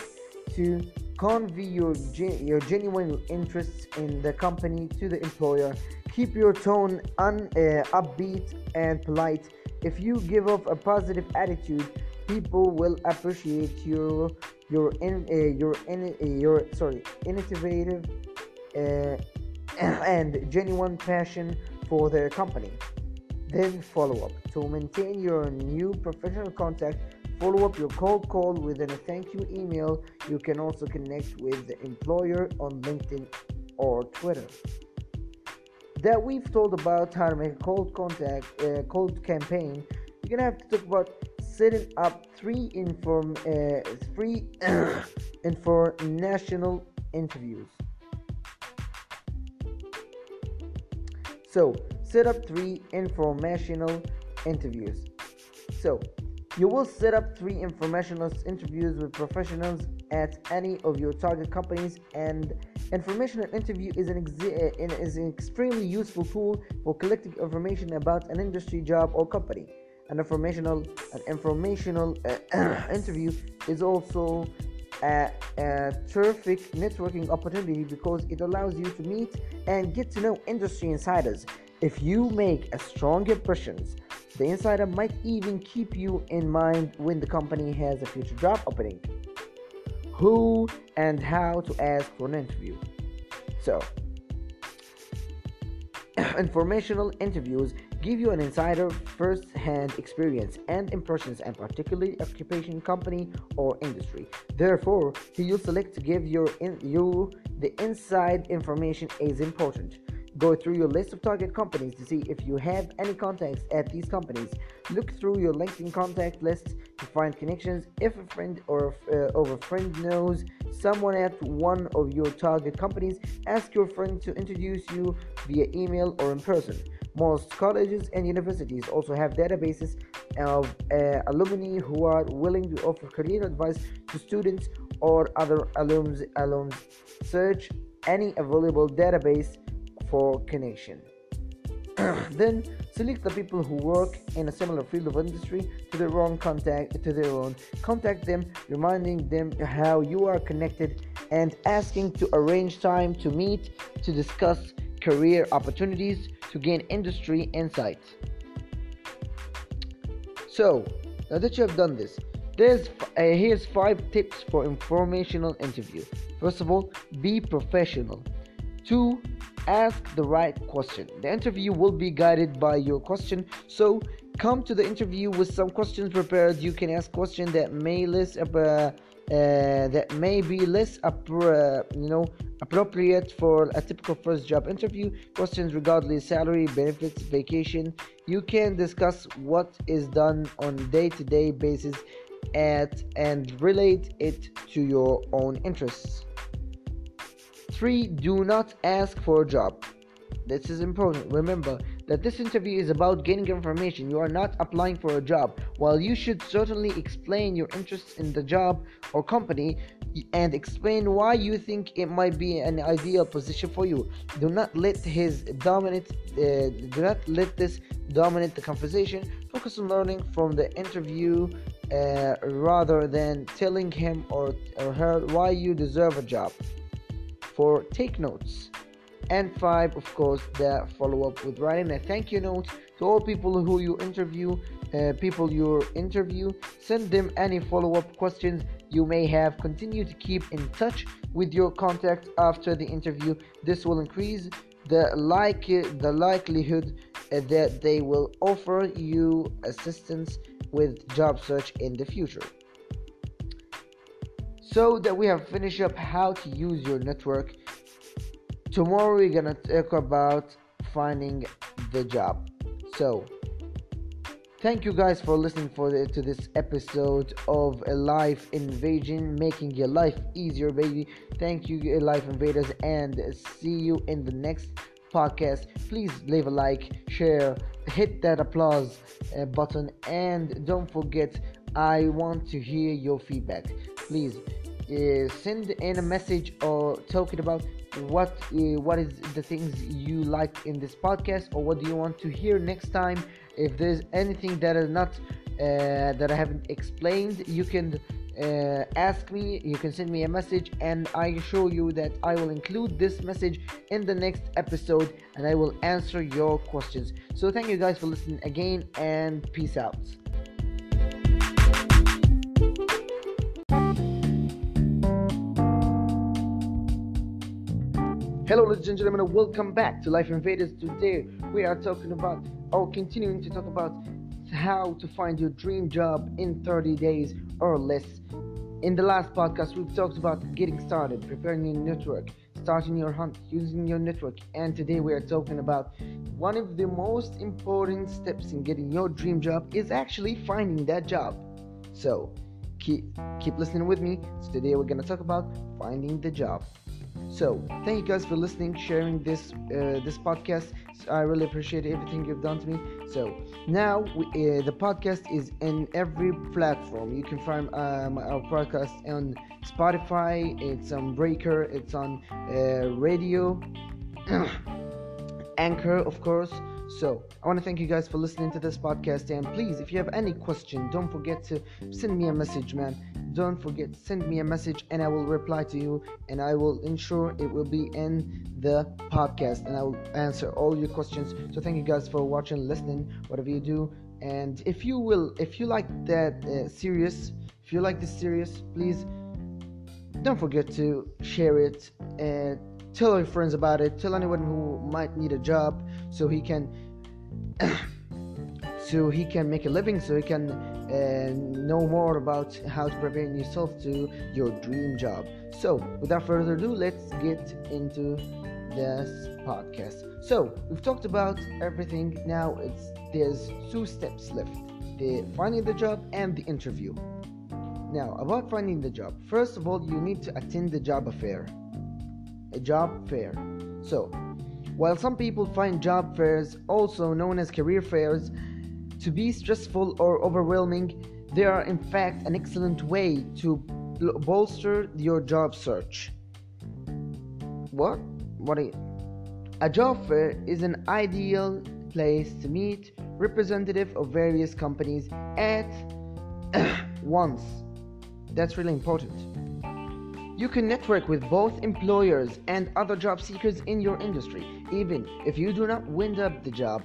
to convey your, your genuine interests in the company to the employer. Keep your tone un, uh, upbeat and polite. If you give off a positive attitude, people will appreciate your your in, uh, your in, uh, your sorry innovative uh, and genuine passion for their company. Then follow up to maintain your new professional contact. Follow up your cold call with a thank you email. You can also connect with the employer on LinkedIn or Twitter. That we've told about how to make a cold contact, uh, cold campaign. You're gonna have to talk about setting up three inform uh, three national interviews. So set up three informational interviews. So you will set up three informational interviews with professionals at any of your target companies and informational interview is an, is an extremely useful tool for collecting information about an industry job or company an informational an informational uh, interview is also a, a, terrific networking opportunity because it allows you to meet and get to know industry insiders. If you make a strong impressions, the insider might even keep you in mind when the company has a future job opening. Who and how to ask for an interview. So, informational interviews give you an insider first-hand experience and impressions and particularly occupation company or industry therefore who you select to give your in, you the inside information is important Go through your list of target companies to see if you have any contacts at these companies. Look through your LinkedIn contact list to find connections. If a friend or uh, a friend knows someone at one of your target companies, ask your friend to introduce you via email or in person. Most colleges and universities also have databases of uh, alumni who are willing to offer career advice to students or other alums. alums. Search any available database for connection. then select the people who work in a similar field of industry to their own contact to their own. Contact them reminding them how you are connected and asking to arrange time to meet to discuss career opportunities to gain industry insights so now that you have done this there's uh, here's five tips for informational interview. First of all be professional. Two ask the right question. The interview will be guided by your question, so come to the interview with some questions prepared. You can ask questions that may less uh, uh, that may be less uh, you know appropriate for a typical first job interview. Questions regarding salary, benefits, vacation. You can discuss what is done on day-to-day basis at and relate it to your own interests. 3. Do not ask for a job. This is important. Remember that this interview is about gaining information. You are not applying for a job. While you should certainly explain your interests in the job or company and explain why you think it might be an ideal position for you, do not let his dominate. Uh, do not let this dominate the conversation. Focus on learning from the interview uh, rather than telling him or, or her why you deserve a job for take notes. And five, of course, the follow up with writing a thank you note to all people who you interview, uh, people you interview. Send them any follow up questions you may have. Continue to keep in touch with your contact after the interview. This will increase the like the likelihood uh, that they will offer you assistance with job search in the future so that we have finished up how to use your network tomorrow we're gonna talk about finding the job. So thank you guys for listening for the, to this episode of a life invasion making your life easier baby. Thank you life invaders and see you in the next podcast. Please leave a like share hit that applause uh, button and don't forget I want to hear your feedback. Please uh, send in a message or talking about what uh, what is the things you like in this podcast or what do you want to hear next time. If there's anything that is not uh, that i haven't explained you can uh, ask me you can send me a message and i assure you that i will include this message in the next episode and i will answer your questions. So thank you guys for listening again and peace out Hello, ladies and gentlemen, welcome back to Life Invaders. Today, we are talking about, or continuing to talk about, how to find your dream job in 30 days or less. In the last podcast, we've talked about getting started, preparing your network, starting your hunt, using your network, and today we are talking about one of the most important steps in getting your dream job is actually finding that job. So, keep keep listening with me. So today we're going to talk about finding the job. So thank you guys for listening, sharing this uh, this podcast. I really appreciate everything you've done to me. So now we, uh, the podcast is in every platform. You can find um, our podcast on Spotify. It's on Breaker. It's on uh, radio, Anchor, of course. So, I want to thank you guys for listening to this podcast. And please, if you have any question, don't forget to send me a message, man don't forget send me a message and i will reply to you and i will ensure it will be in the podcast and i will answer all your questions so thank you guys for watching listening whatever you do and if you will if you like that uh, series if you like this series please don't forget to share it and tell your friends about it tell anyone who might need a job so he can so he can make a living so he can uh, know more about how to prepare yourself to your dream job. So without further ado let's get into this podcast. So we've talked about everything. Now it's there's two steps left. The finding the job and the interview. Now about finding the job. First of all you need to attend the job fair. A job fair. So while some people find job fairs also known as career fairs to be stressful or overwhelming, they are in fact an excellent way to bolster your job search. What? What is a job fair is an ideal place to meet representative of various companies at once. That's really important. You can network with both employers and other job seekers in your industry, even if you do not wind up the job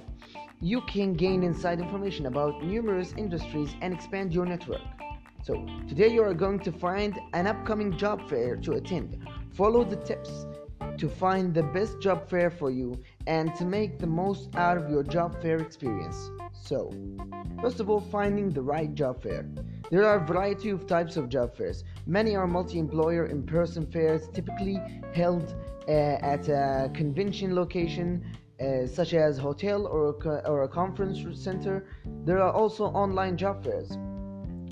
you can gain inside information about numerous industries and expand your network. So, today you are going to find an upcoming job fair to attend. Follow the tips to find the best job fair for you and to make the most out of your job fair experience. So, first of all, finding the right job fair. There are a variety of types of job fairs. Many are multi employer in person fairs, typically held uh, at a convention location uh, such as hotel or a, or a conference center. There are also online job fairs.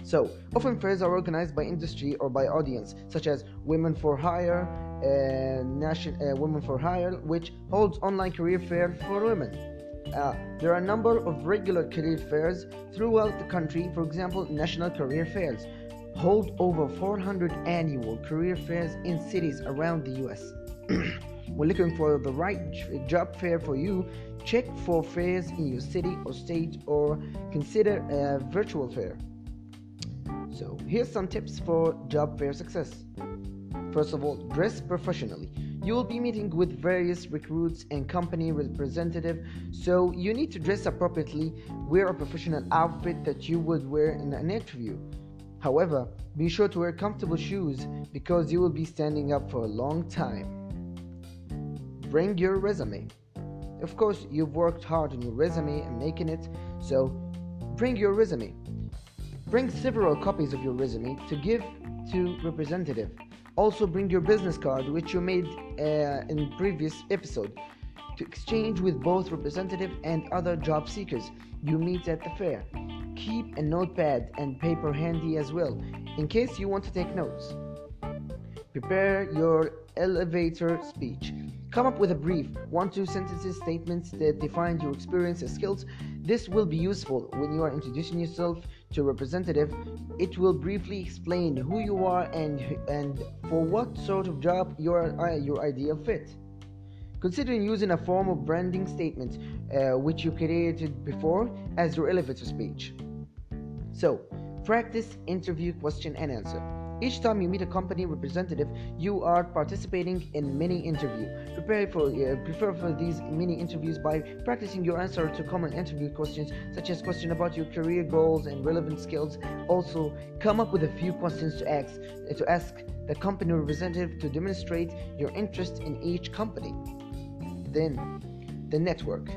So, often fairs are organized by industry or by audience, such as Women for Hire, uh, uh, Women for Hire, which holds online career fair for women. Uh, there are a number of regular career fairs throughout the country. For example, national career fairs hold over 400 annual career fairs in cities around the U.S. When looking for the right job fair for you, check for fairs in your city or state or consider a virtual fair. So, here's some tips for job fair success. First of all, dress professionally. You will be meeting with various recruits and company representatives, so you need to dress appropriately. Wear a professional outfit that you would wear in an interview. However, be sure to wear comfortable shoes because you will be standing up for a long time bring your resume. Of course, you've worked hard on your resume and making it, so bring your resume. Bring several copies of your resume to give to representative. Also bring your business card which you made uh, in previous episode to exchange with both representative and other job seekers you meet at the fair. Keep a notepad and paper handy as well in case you want to take notes. Prepare your elevator speech. Come up with a brief, one two sentences statements that define your experience and skills. This will be useful when you are introducing yourself to representative, it will briefly explain who you are and and for what sort of job uh, your ideal fit. Considering using a form of branding statement uh, which you created before as your elevator speech. So, practice interview question and answer. Each time you meet a company representative, you are participating in mini interview. Prepare for uh, prepare for these mini interviews by practicing your answer to common interview questions, such as question about your career goals and relevant skills. Also, come up with a few questions to ask to ask the company representative to demonstrate your interest in each company. Then, the network.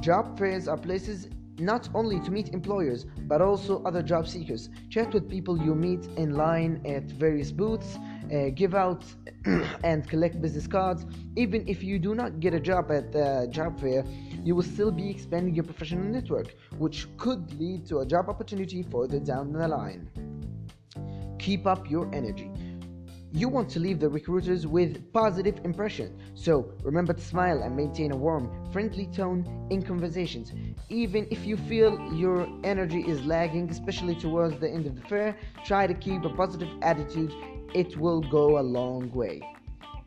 Job fairs are places not only to meet employers but also other job seekers. Chat with people you meet in line at various booths, uh, give out and collect business cards. Even if you do not get a job at the job fair, you will still be expanding your professional network, which could lead to a job opportunity further down the line. Keep up your energy. You want to leave the recruiters with positive impression. So remember to smile and maintain a warm, friendly tone in conversations. Even if you feel your energy is lagging, especially towards the end of the fair, try to keep a positive attitude. It will go a long way.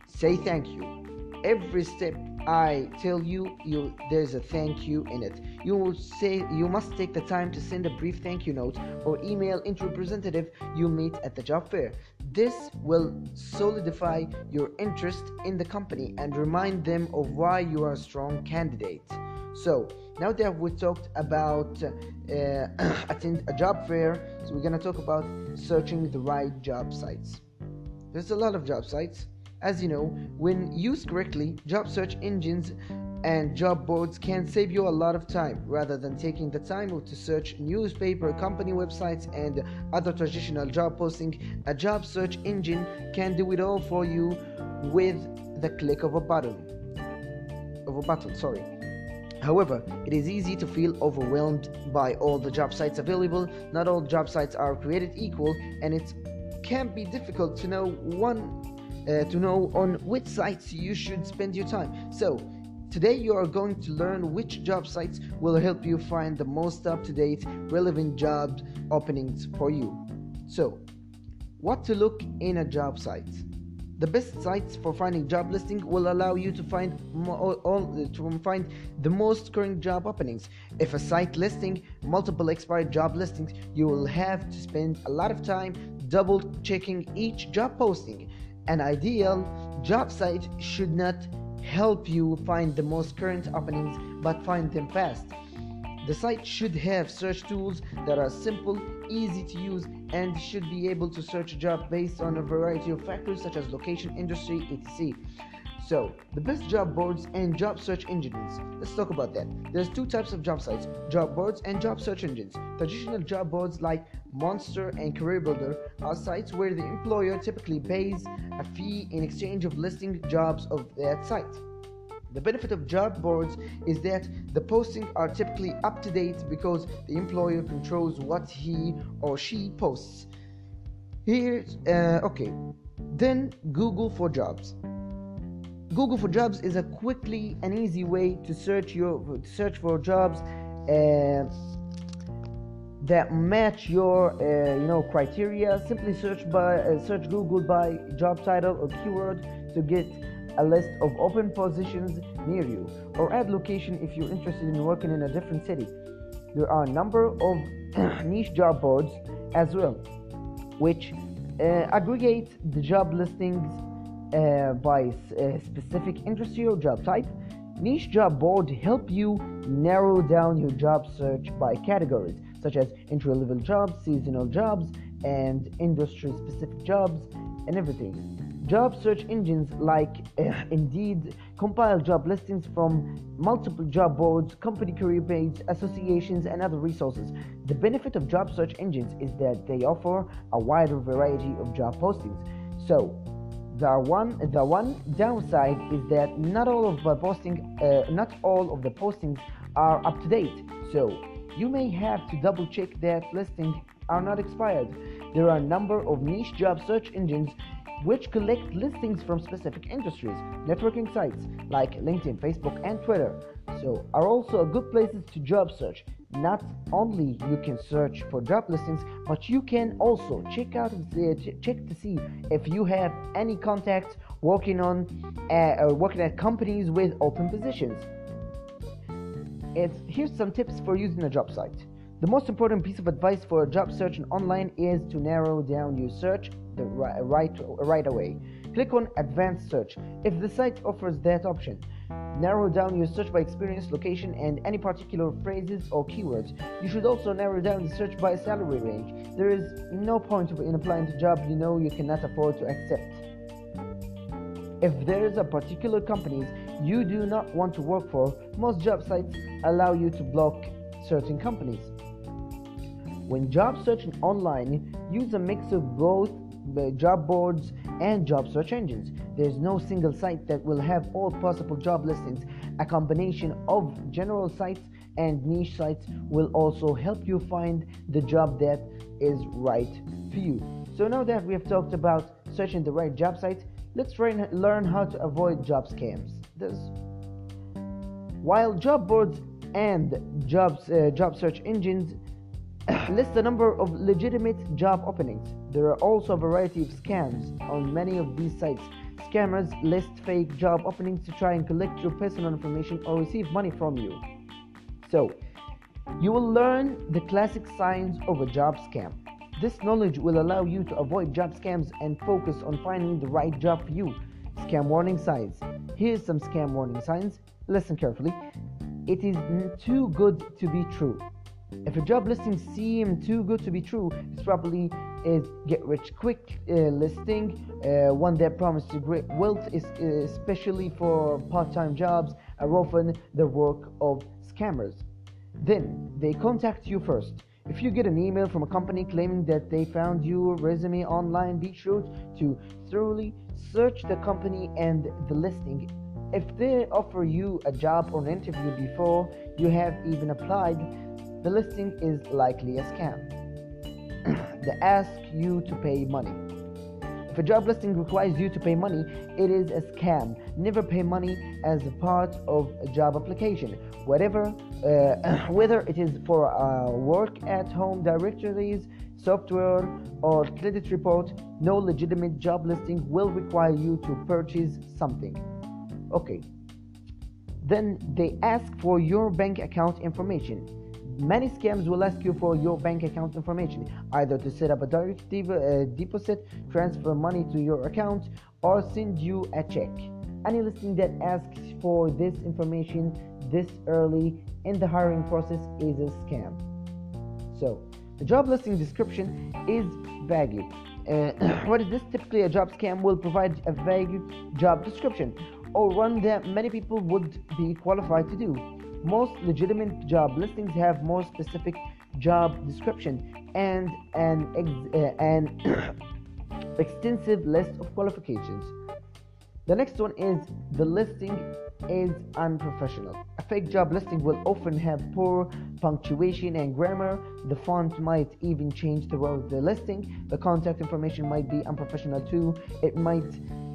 Say thank you. Every step I tell you, you there's a thank you in it. You will say you must take the time to send a brief thank you note or email into representative you meet at the job fair. This will solidify your interest in the company and remind them of why you are a strong candidate. So now that we talked about uh, attend a job fair, so we're gonna talk about searching the right job sites. There's a lot of job sites as you know, when used correctly, job search engines and job boards can save you a lot of time rather than taking the time to search newspaper, company websites, and other traditional job posting. A job search engine can do it all for you with the click of a button. Of a button, sorry. However, it is easy to feel overwhelmed by all the job sites available. Not all job sites are created equal, and it can be difficult to know one uh, to know on which sites you should spend your time. So, today you are going to learn which job sites will help you find the most up to date, relevant job openings for you. So, what to look in a job site? The best sites for finding job listing will allow you to find mo- all, to find the most current job openings. If a site listing multiple expired job listings, you will have to spend a lot of time double checking each job posting. An ideal job site should not help you find the most current openings but find them fast. The site should have search tools that are simple, easy to use, and should be able to search a job based on a variety of factors such as location, industry, etc. So, the best job boards and job search engines. Let's talk about that. There's two types of job sites job boards and job search engines. Traditional job boards like Monster and CareerBuilder are sites where the employer typically pays a fee in exchange of listing jobs of that site. The benefit of job boards is that the postings are typically up to date because the employer controls what he or she posts. Here's uh, okay. Then Google for jobs. Google for Jobs is a quickly and easy way to search your to search for jobs uh, that match your uh, you know criteria. Simply search by uh, search Google by job title or keyword to get a list of open positions near you, or add location if you're interested in working in a different city. There are a number of niche job boards as well, which uh, aggregate the job listings uh, by uh, specific industry or job type. Niche job board help you narrow down your job search by categories such as entry level jobs, seasonal jobs, and industry specific jobs, and everything. Job search engines like uh, Indeed compile job listings from multiple job boards, company career pages, associations, and other resources. The benefit of job search engines is that they offer a wider variety of job postings. So, the one the one downside is that not all of the posting uh, not all of the postings are up to date so you may have to double check that listings are not expired. There are a number of niche job search engines which collect listings from specific industries networking sites like linkedin facebook and twitter so are also good places to job search. Not only you can search for job listings but you can also check out the check to see if you have any contacts working on uh, working at companies with open positions it's, here's some tips for using a job site the most important piece of advice for a job search online is to narrow down your search the right, right, right away click on advanced search if the site offers that option Narrow down your search by experience, location, and any particular phrases or keywords. You should also narrow down the search by salary range. There is no point in applying to a job you know you cannot afford to accept. If there is a particular company you do not want to work for, most job sites allow you to block certain companies. When job searching online, use a mix of both uh, job boards and job search engines. There's no single site that will have all possible job listings. A combination of general sites and niche sites will also help you find the job that is right for you. So now that we have talked about searching the right job sites, let's learn how to avoid job scams. While job boards and jobs, uh, job search engines list a number of legitimate job openings. There are also a variety of scams on many of these sites. Scammers list fake job openings to try and collect your personal information or receive money from you. So, you will learn the classic signs of a job scam. This knowledge will allow you to avoid job scams and focus on finding the right job for you. Scam warning signs. Here's some scam warning signs. Listen carefully. It is too good to be true. If a job listing seems too good to be true, it's probably a get rich quick uh, listing, uh, one that promises great wealth, is, uh, especially for part-time jobs, are often the work of scammers. Then they contact you first. If you get an email from a company claiming that they found your resume online, be sure to thoroughly search the company and the listing. If they offer you a job or an interview before you have even applied, the listing is likely a scam. they ask you to pay money. If a job listing requires you to pay money, it is a scam. Never pay money as a part of a job application. Whatever, uh, whether it is for uh, work at home directories, software, or credit report, no legitimate job listing will require you to purchase something. Okay. Then they ask for your bank account information. Many scams will ask you for your bank account information, either to set up a direct de- uh, deposit, transfer money to your account, or send you a check. Any listing that asks for this information this early in the hiring process is a scam. So, the job listing description is vague. Uh, what is this? Typically, a job scam will provide a vague job description or one that many people would be qualified to do. Most legitimate job listings have more specific job description and an, ex- uh, an extensive list of qualifications. The next one is the listing is unprofessional. A fake job listing will often have poor punctuation and grammar. The font might even change throughout the listing. The contact information might be unprofessional too. It might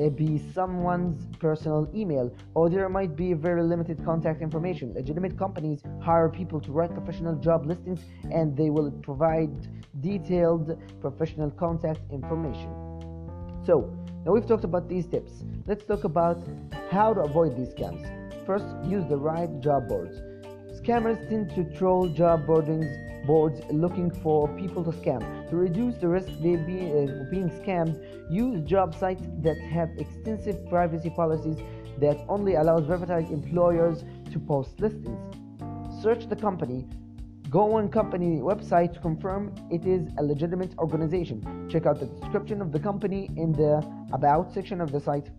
uh, be someone's personal email, or there might be very limited contact information. Legitimate companies hire people to write professional job listings and they will provide detailed professional contact information. So, now we've talked about these tips. Let's talk about how to avoid these scams. First, use the right job boards. Scammers tend to troll job boardings boards looking for people to scam. To reduce the risk of be, uh, being scammed, use job sites that have extensive privacy policies that only allows verified employers to post listings. Search the company, Go on company website to confirm it is a legitimate organization. Check out the description of the company in the about section of the site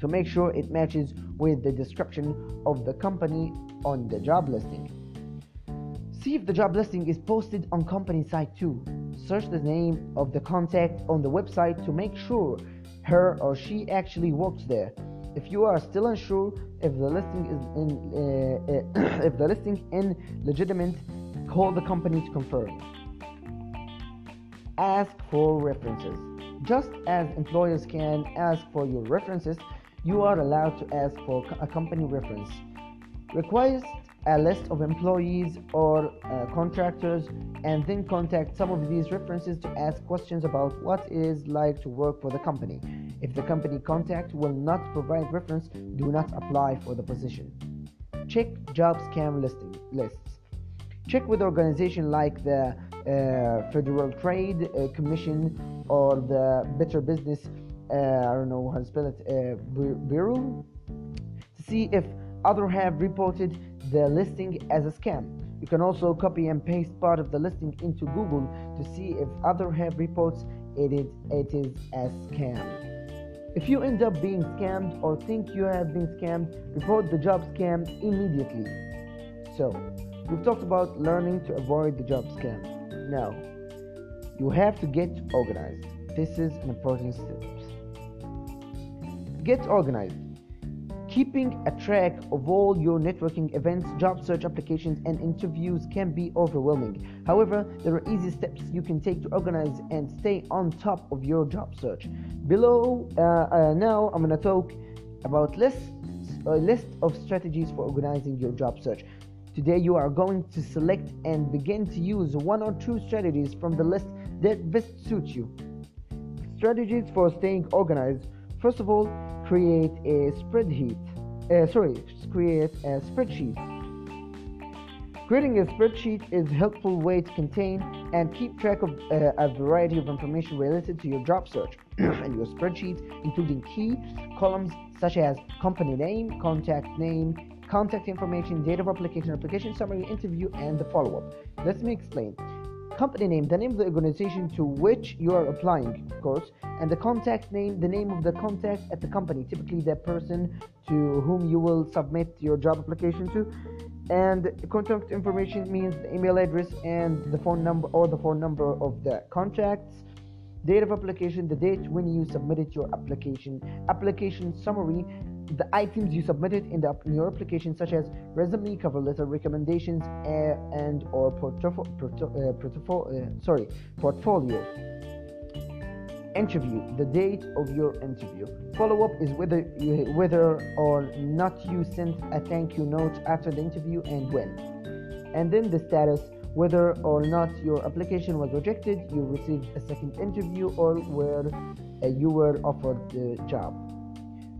to make sure it matches with the description of the company on the job listing. See if the job listing is posted on company site too. Search the name of the contact on the website to make sure her or she actually works there. If you are still unsure if the listing is in uh, uh, if the listing in legitimate Call the company to confirm. Ask for references. Just as employers can ask for your references, you are allowed to ask for a company reference. Request a list of employees or uh, contractors and then contact some of these references to ask questions about what it is like to work for the company. If the company contact will not provide reference, do not apply for the position. Check job scam listing lists. Check with organizations like the uh, Federal Trade uh, Commission or the Better Business, uh, I don't know how to spell it, uh, Bureau to see if others have reported the listing as a scam. You can also copy and paste part of the listing into Google to see if others have reports it is, it is a scam. If you end up being scammed or think you have been scammed, report the job scam immediately. So, we've talked about learning to avoid the job scam. Now, you have to get organized. This is an important step. Get organized. Keeping a track of all your networking events, job search applications, and interviews can be overwhelming. However, there are easy steps you can take to organize and stay on top of your job search. Below, uh, uh, now I'm going to talk about lists, a list of strategies for organizing your job search. Today, you are going to select and begin to use one or two strategies from the list that best suits you. Strategies for staying organized. First of all, create a spreadsheet. Uh, sorry, create a spreadsheet. Creating a spreadsheet is a helpful way to contain and keep track of uh, a variety of information related to your job search and your spreadsheet, including key columns such as company name, contact name, contact information, date of application, application summary, interview, and the follow up. Let me explain company name, the name of the organization to which you are applying, of course, and the contact name, the name of the contact at the company, typically the person to whom you will submit your job application to. And contact information means the email address and the phone number or the phone number of the contacts. Date of application, the date when you submitted your application. Application summary, the items you submitted in, the, in your application, such as resume, cover letter, recommendations, uh, and or portfolio. Portfo- uh, portfo- uh, sorry, portfolio. Interview, the date of your interview. Follow up is whether you, whether or not you sent a thank you note after the interview and when. And then the status, whether or not your application was rejected, you received a second interview, or where uh, you were offered the job.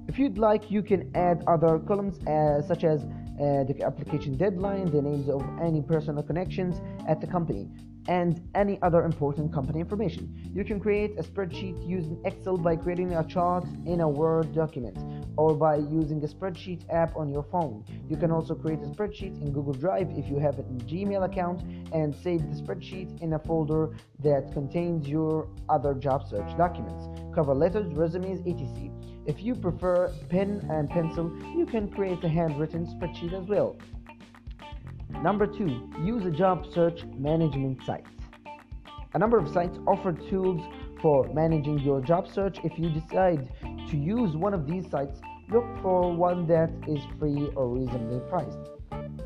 If you'd like, you can add other columns uh, such as uh, the application deadline, the names of any personal connections at the company, and any other important company information. You can create a spreadsheet using Excel by creating a chart in a Word document or by using a spreadsheet app on your phone. You can also create a spreadsheet in Google Drive if you have a Gmail account and save the spreadsheet in a folder that contains your other job search documents, cover letters, resumes, etc. If you prefer pen and pencil, you can create a handwritten spreadsheet as well. Number two, use a job search management site. A number of sites offer tools for managing your job search. If you decide to use one of these sites, look for one that is free or reasonably priced.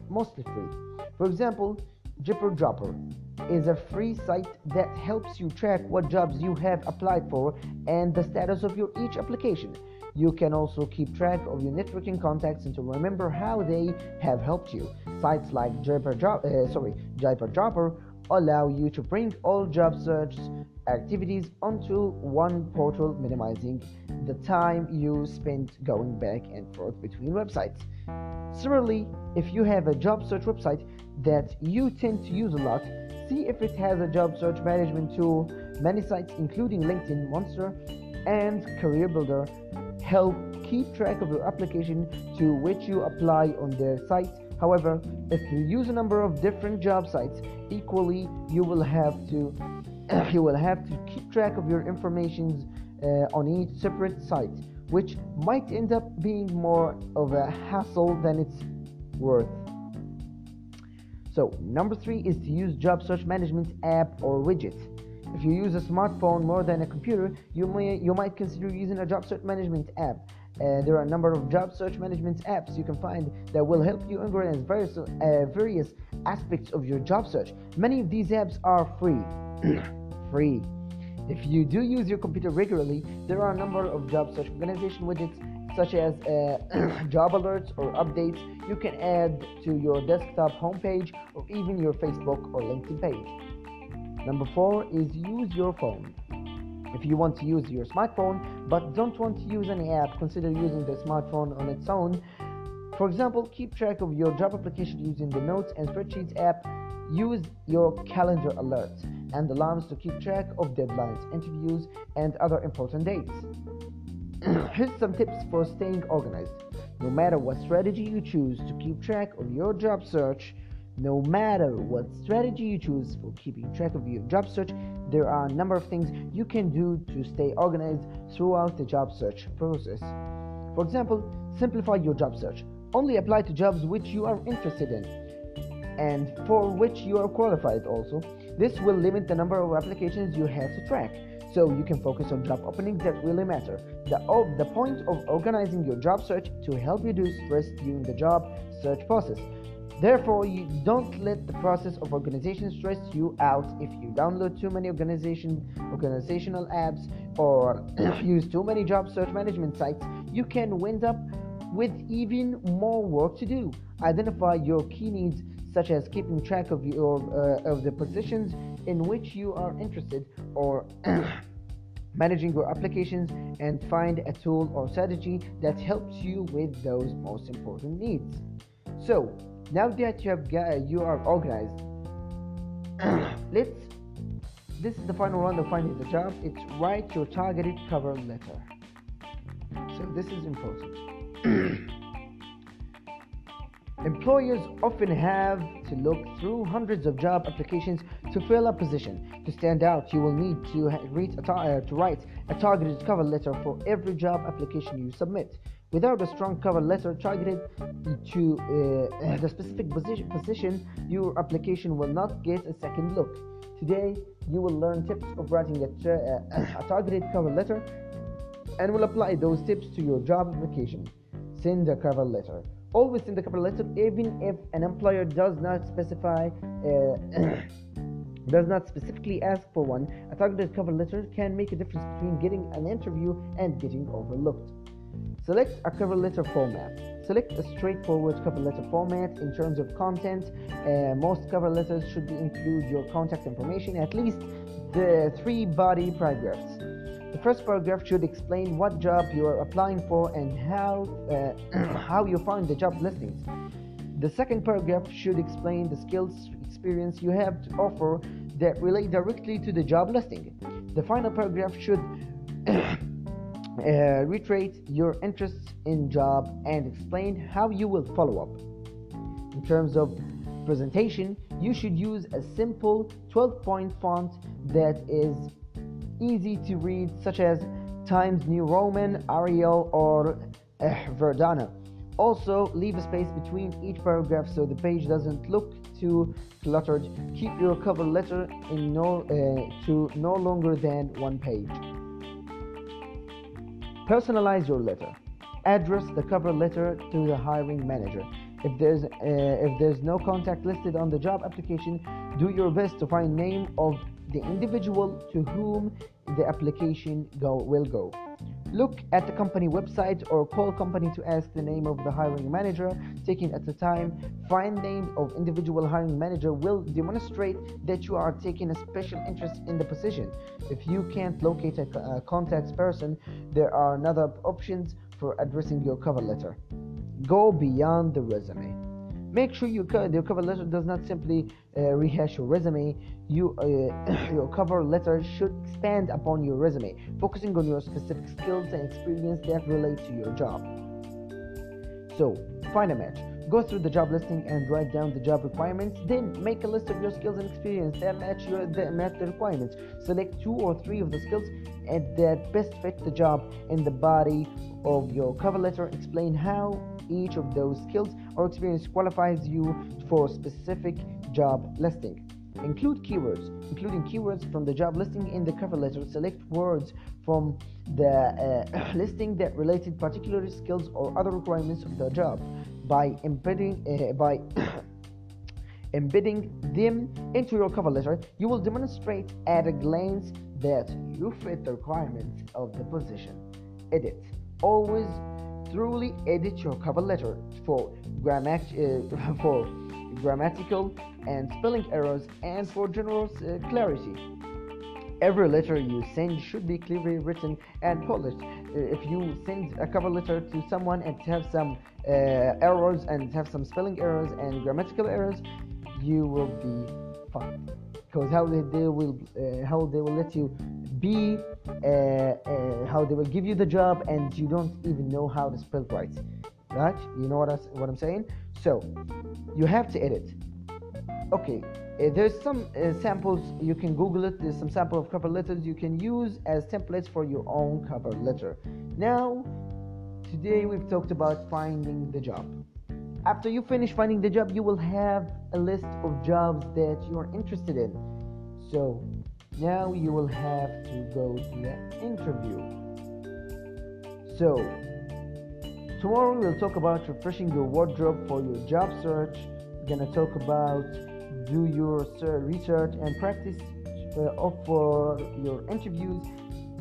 Mostly free. For example, Jipper JobberDropper is a free site that helps you track what jobs you have applied for and the status of your each application. You can also keep track of your networking contacts and to remember how they have helped you. Sites like JobberDropper, uh, sorry, JobberDropper allow you to bring all job search activities onto one portal, minimizing the time you spend going back and forth between websites. Similarly, if you have a job search website that you tend to use a lot, see if it has a job search management tool. Many sites, including LinkedIn, Monster, and Career Builder, help keep track of your application to which you apply on their site. However, if you use a number of different job sites, equally you will have to you will have to keep track of your information uh, on each separate site, which might end up being more of a hassle than it's worth. So, number three is to use job search management app or widget. If you use a smartphone more than a computer, you may you might consider using a job search management app. Uh, there are a number of job search management apps you can find that will help you organize various uh, various aspects of your job search. Many of these apps are free. free. If you do use your computer regularly, there are a number of job search organization widgets such as uh, job alerts or updates you can add to your desktop homepage or even your Facebook or LinkedIn page. Number four is use your phone. If you want to use your smartphone but don't want to use any app, consider using the smartphone on its own. For example, keep track of your job application using the Notes and Spreadsheets app. Use your calendar alerts and alarms to keep track of deadlines, interviews, and other important dates. Here's some tips for staying organized. No matter what strategy you choose to keep track of your job search, no matter what strategy you choose for keeping track of your job search, there are a number of things you can do to stay organized throughout the job search process. For example, simplify your job search. Only apply to jobs which you are interested in and for which you are qualified also. This will limit the number of applications you have to track so you can focus on job openings that really matter. The, the point of organizing your job search to help reduce stress during the job search process. Therefore, you don't let the process of organization stress you out if you download too many organization organizational apps or use too many job search management sites. You can wind up with even more work to do. Identify your key needs such as keeping track of your uh, of the positions in which you are interested or managing your applications and find a tool or strategy that helps you with those most important needs. So now that you have got, you are organized let's this is the final round of finding the job. It's write your targeted cover letter. So this is important Employers often have to look through hundreds of job applications to fill a position. To stand out, you will need to, uh, to write a targeted cover letter for every job application you submit. Without a strong cover letter targeted to uh, the specific position, position, your application will not get a second look. Today, you will learn tips of writing a, uh, a targeted cover letter and will apply those tips to your job application. Send a cover letter always in the cover letter even if an employer does not specify uh, does not specifically ask for one a targeted cover letter can make a difference between getting an interview and getting overlooked. Select a cover letter format. Select a straightforward cover letter format in terms of content. Uh, most cover letters should include your contact information at least the three body paragraphs the first paragraph should explain what job you are applying for and how, uh, how you find the job listings. The second paragraph should explain the skills experience you have to offer that relate directly to the job listing. The final paragraph should uh, reiterate your interests in job and explain how you will follow up. In terms of presentation, you should use a simple 12 point font that is easy to read, such as Times New Roman, Arial, or Verdana. Also, leave a space between each paragraph so the page doesn't look too cluttered. Keep your cover letter in no, uh, to no longer than one page. Personalize your letter. Address the cover letter to the hiring manager. If there's uh, if there's no contact listed on the job application, do your best to find name of the individual to whom the application go, will go. Look at the company website or call company to ask the name of the hiring manager. Taking at the time, find name of individual hiring manager will demonstrate that you are taking a special interest in the position. If you can't locate a, a contact person, there are another options for addressing your cover letter. Go beyond the resume. Make sure your, your cover letter does not simply uh, rehash your resume. You, uh, your cover letter should expand upon your resume, focusing on your specific skills and experience that relate to your job. So, find a match. Go through the job listing and write down the job requirements. Then make a list of your skills and experience that match your that match the requirements. Select two or three of the skills that best fit the job in the body of your cover letter. Explain how each of those skills or experience qualifies you for a specific job listing. Include keywords, including keywords from the job listing in the cover letter. Select words from the uh, listing that related particular skills or other requirements of the job by embedding uh, by embedding them into your cover letter. You will demonstrate at a glance that you fit the requirements of the position. Edit. Always thoroughly edit your cover letter for, grammat- uh, for grammatical and spelling errors and for general uh, clarity. Every letter you send should be clearly written and polished. Uh, if you send a cover letter to someone and have some uh, errors and have some spelling errors and grammatical errors, you will be fine. Because how they, they will uh, how they will let you be, uh, how they will give you the job, and you don't even know how to spell right. Right? You know what I, what I'm saying? So you have to edit. Okay, uh, there's some uh, samples you can google it there's some sample of cover letters you can use as templates for your own cover letter now today we've talked about finding the job after you finish finding the job you will have a list of jobs that you're interested in so now you will have to go to the interview so tomorrow we'll talk about refreshing your wardrobe for your job search we're gonna talk about do your research and practice uh, for your interviews.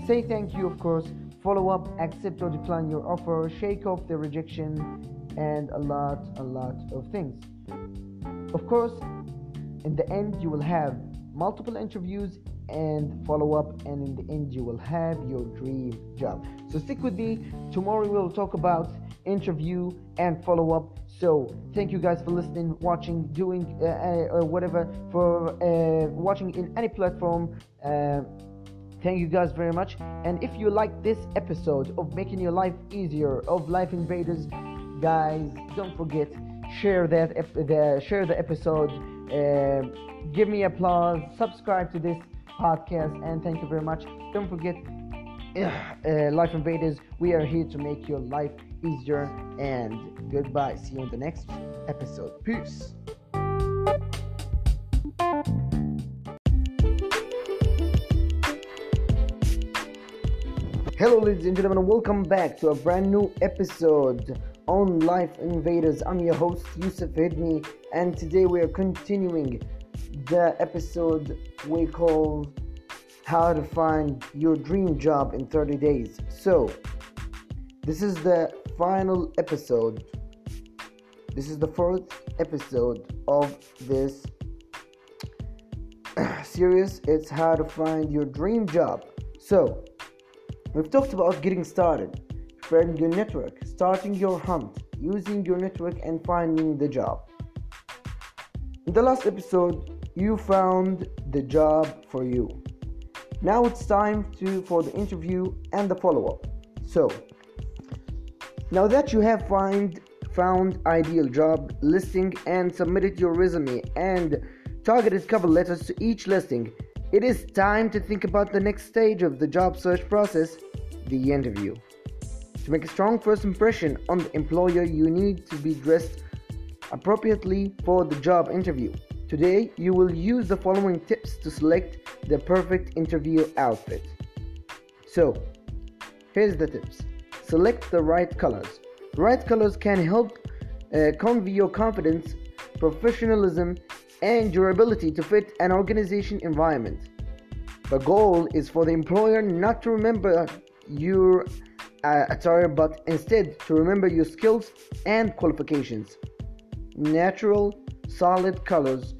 Say thank you, of course. Follow up, accept or decline your offer, shake off the rejection, and a lot, a lot of things. Of course, in the end, you will have multiple interviews and follow up, and in the end, you will have your dream job. So stick with me. Tomorrow, we'll talk about interview and follow up so thank you guys for listening, watching, doing uh, uh, uh, whatever for uh, watching in any platform. Uh, thank you guys very much. And if you like this episode of making your life easier of Life Invaders, guys, don't forget share that ep- the, share the episode. Uh, give me applause. Subscribe to this podcast, and thank you very much. Don't forget. Life Invaders, we are here to make your life easier. And goodbye. See you in the next episode. Peace. Hello, ladies and gentlemen, welcome back to a brand new episode on Life Invaders. I'm your host, Yusuf Hidmi, and today we are continuing the episode we call How to Find Your Dream Job in 30 Days. So, this is the final episode. This is the fourth episode of this series. It's how to find your dream job. So, we've talked about getting started, spreading your network, starting your hunt, using your network, and finding the job. In the last episode, you found the job for you. Now it's time to for the interview and the follow-up. So, now that you have find, found ideal job listing and submitted your resume and targeted cover letters to each listing, it is time to think about the next stage of the job search process, the interview. To make a strong first impression on the employer, you need to be dressed appropriately for the job interview. Today, you will use the following tips to select the perfect interview outfit. So, here's the tips select the right colors. Right colors can help uh, convey your confidence, professionalism, and your ability to fit an organization environment. The goal is for the employer not to remember your uh, attire but instead to remember your skills and qualifications. Natural, solid colors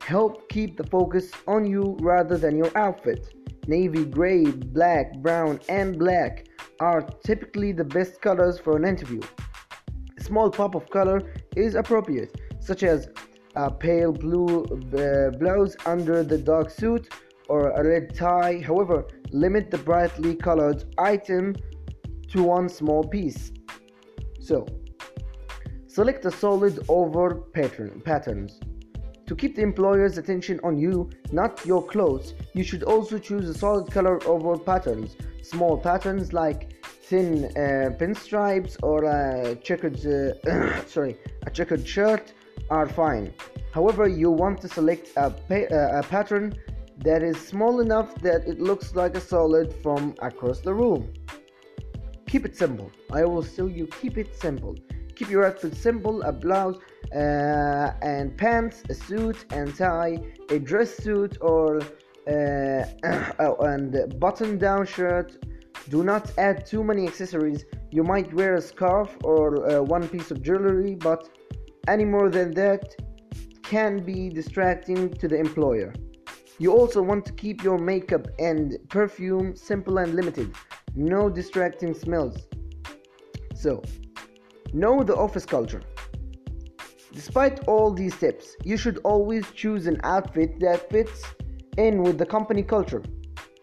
help keep the focus on you rather than your outfit. Navy, gray, black, brown, and black are typically the best colors for an interview. A small pop of color is appropriate, such as a pale blue uh, blouse under the dark suit or a red tie. However, limit the brightly colored item to one small piece. So, select a solid over pattern patterns. To keep the employer's attention on you, not your clothes, you should also choose a solid color over patterns. Small patterns like thin uh, pinstripes or a checkered uh, sorry a checkered shirt are fine. However, you want to select a, pa- uh, a pattern that is small enough that it looks like a solid from across the room. Keep it simple. I will tell you keep it simple. Keep your outfit simple: a blouse uh, and pants, a suit and tie, a dress suit or uh, oh, and button-down shirt Do not add too many accessories. You might wear a scarf or uh, one piece of jewelry, but any more than that can be distracting to the employer. You also want to keep your makeup and perfume simple and limited. No distracting smells. So, know the office culture. Despite all these tips, you should always choose an outfit that fits in with the company culture.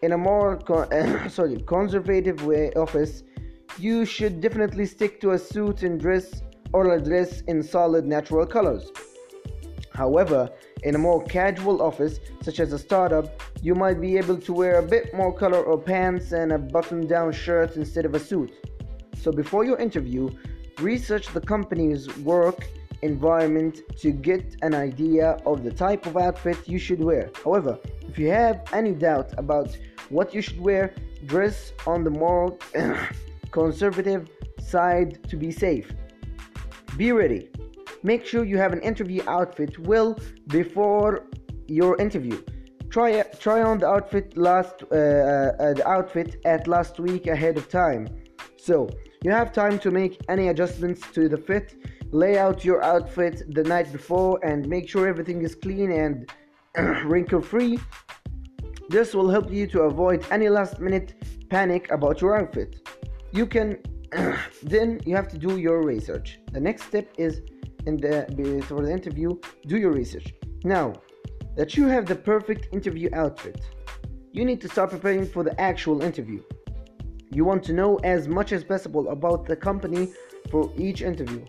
In a more con- sorry, conservative way office, you should definitely stick to a suit and dress or a dress in solid natural colors. However, in a more casual office, such as a startup, you might be able to wear a bit more color or pants and a button down shirt instead of a suit. So, before your interview, research the company's work environment to get an idea of the type of outfit you should wear. However, if you have any doubt about what you should wear, dress on the more conservative side to be safe. Be ready. Make sure you have an interview outfit well before your interview. Try try on the outfit last uh, uh, the outfit at last week ahead of time. So you have time to make any adjustments to the fit lay out your outfit the night before and make sure everything is clean and wrinkle free. This will help you to avoid any last minute panic about your outfit. You can then you have to do your research. The next step is in the for the interview, do your research. Now that you have the perfect interview outfit, you need to start preparing for the actual interview. You want to know as much as possible about the company for each interview.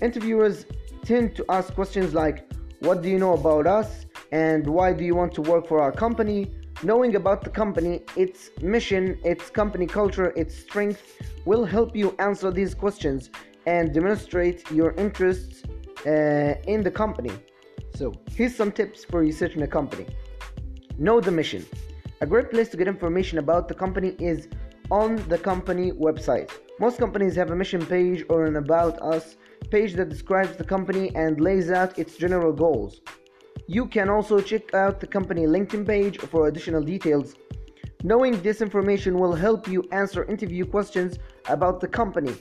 Interviewers tend to ask questions like, What do you know about us? and Why do you want to work for our company? Knowing about the company, its mission, its company culture, its strength will help you answer these questions and demonstrate your interests uh, in the company. So, here's some tips for researching a company. Know the mission. A great place to get information about the company is on the company website. Most companies have a mission page or an About Us page that describes the company and lays out its general goals. You can also check out the company LinkedIn page for additional details. Knowing this information will help you answer interview questions about the company.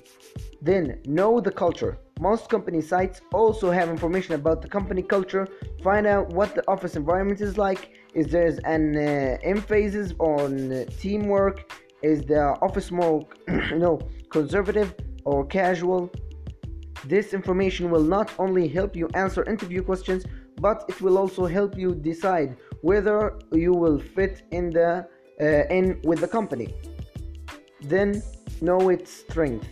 Then, know the culture. Most company sites also have information about the company culture. Find out what the office environment is like. Is there an uh, emphasis on uh, teamwork? Is the office more, you know, conservative or casual? This information will not only help you answer interview questions, but it will also help you decide whether you will fit in the uh, in with the company. Then know its strength.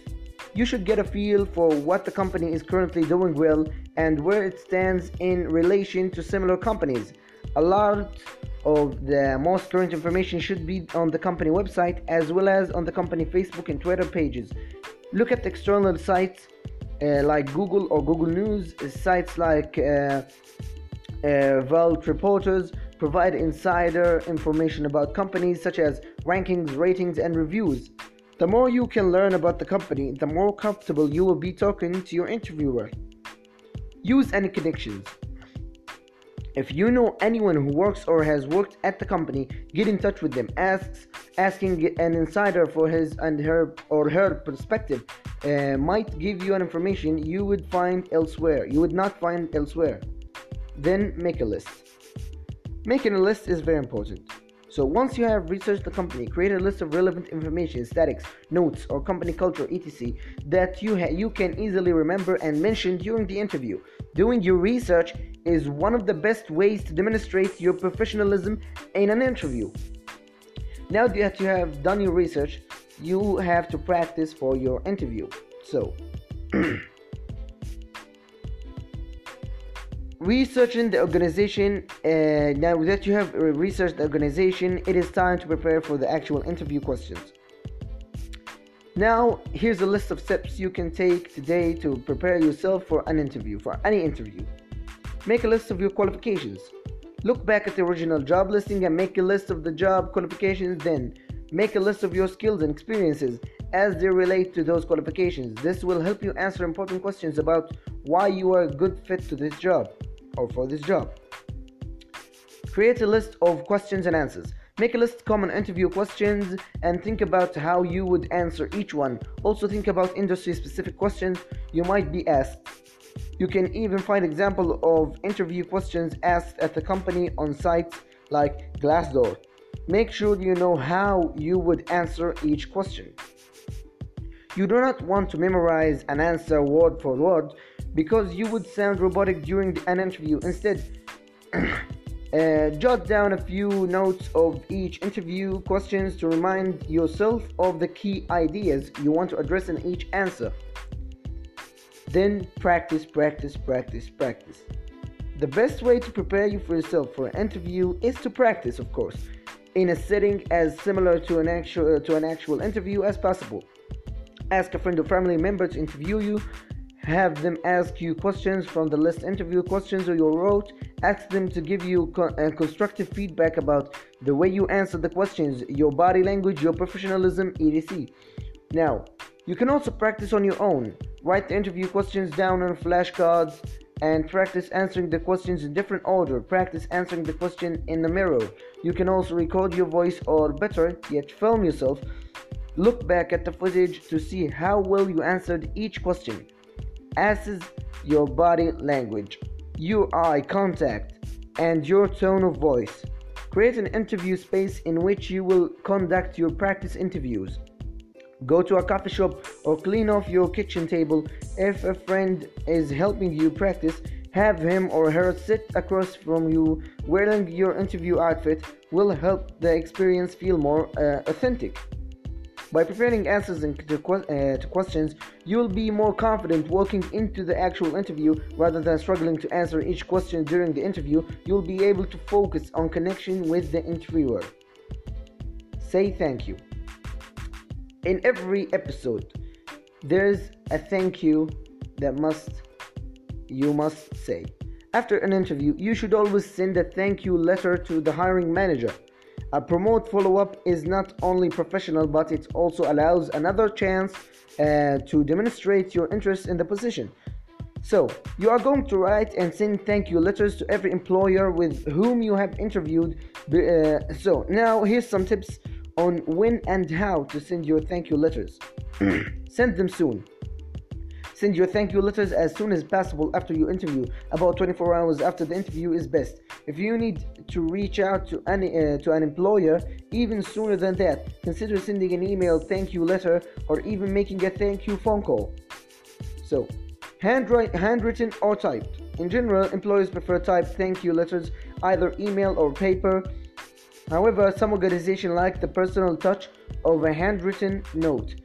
You should get a feel for what the company is currently doing well and where it stands in relation to similar companies. A lot of the most current information should be on the company website as well as on the company Facebook and Twitter pages. Look at external sites uh, like Google or Google News, sites like uh, uh, Vault Reporters provide insider information about companies such as rankings, ratings, and reviews. The more you can learn about the company, the more comfortable you will be talking to your interviewer. Use any connections. If you know anyone who works or has worked at the company, get in touch with them. Asks, asking an insider for his and her or her perspective uh, might give you an information you would find elsewhere. You would not find elsewhere. Then make a list. Making a list is very important. So once you have researched the company, create a list of relevant information, statics, notes, or company culture, etc., that you ha- you can easily remember and mention during the interview. Doing your research is one of the best ways to demonstrate your professionalism in an interview. Now that you have done your research, you have to practice for your interview. So. researching the organization uh, now that you have researched the organization it is time to prepare for the actual interview questions. Now here's a list of steps you can take today to prepare yourself for an interview for any interview. Make a list of your qualifications. Look back at the original job listing and make a list of the job qualifications then make a list of your skills and experiences as they relate to those qualifications. This will help you answer important questions about why you are a good fit to this job or for this job. Create a list of questions and answers. Make a list common interview questions and think about how you would answer each one. Also think about industry specific questions you might be asked. You can even find example of interview questions asked at the company on sites like Glassdoor. Make sure you know how you would answer each question. You do not want to memorize an answer word for word because you would sound robotic during an interview. Instead, uh, jot down a few notes of each interview questions to remind yourself of the key ideas you want to address in each answer. Then practice, practice, practice, practice. The best way to prepare you for yourself for an interview is to practice, of course, in a setting as similar to an actual to an actual interview as possible. Ask a friend or family member to interview you have them ask you questions from the list interview questions you wrote. Ask them to give you co- uh, constructive feedback about the way you answer the questions, your body language, your professionalism, etc. Now, you can also practice on your own. Write the interview questions down on flashcards and practice answering the questions in different order. Practice answering the question in the mirror. You can also record your voice or better yet film yourself. Look back at the footage to see how well you answered each question assess your body language, your eye contact, and your tone of voice. Create an interview space in which you will conduct your practice interviews. Go to a coffee shop or clean off your kitchen table. If a friend is helping you practice, have him or her sit across from you wearing your interview outfit will help the experience feel more uh, authentic. By preparing answers to, uh, to questions, you will be more confident walking into the actual interview rather than struggling to answer each question during the interview. You will be able to focus on connection with the interviewer. Say thank you. In every episode, there's a thank you that must you must say. After an interview, you should always send a thank you letter to the hiring manager. A promote follow up is not only professional but it also allows another chance uh, to demonstrate your interest in the position. So, you are going to write and send thank you letters to every employer with whom you have interviewed. Uh, so, now here's some tips on when and how to send your thank you letters. send them soon. Send your thank you letters as soon as possible after your interview. About 24 hours after the interview is best. If you need to reach out to any uh, to an employer even sooner than that, consider sending an email thank you letter or even making a thank you phone call. So, handwrite, handwritten or typed. In general, employers prefer typed thank you letters, either email or paper. However, some organizations like the personal touch of a handwritten note.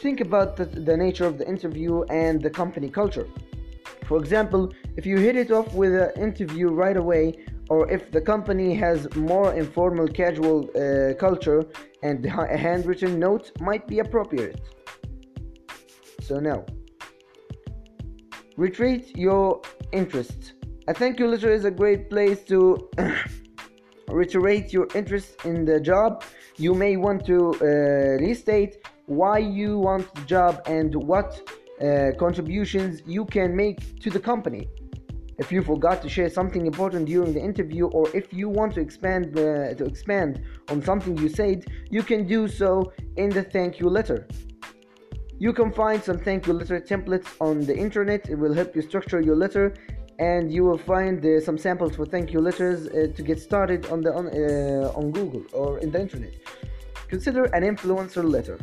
Think about the, the nature of the interview and the company culture. For example, if you hit it off with an interview right away, or if the company has more informal, casual uh, culture, and a handwritten note might be appropriate. So now, reiterate your interest. A thank you letter is a great place to reiterate your interest in the job. You may want to uh, restate why you want the job and what uh, contributions you can make to the company. If you forgot to share something important during the interview, or if you want to expand uh, to expand on something you said, you can do so in the thank you letter. You can find some thank you letter templates on the internet. It will help you structure your letter, and you will find uh, some samples for thank you letters uh, to get started on the on, uh, on Google or in the internet. Consider an influencer letter.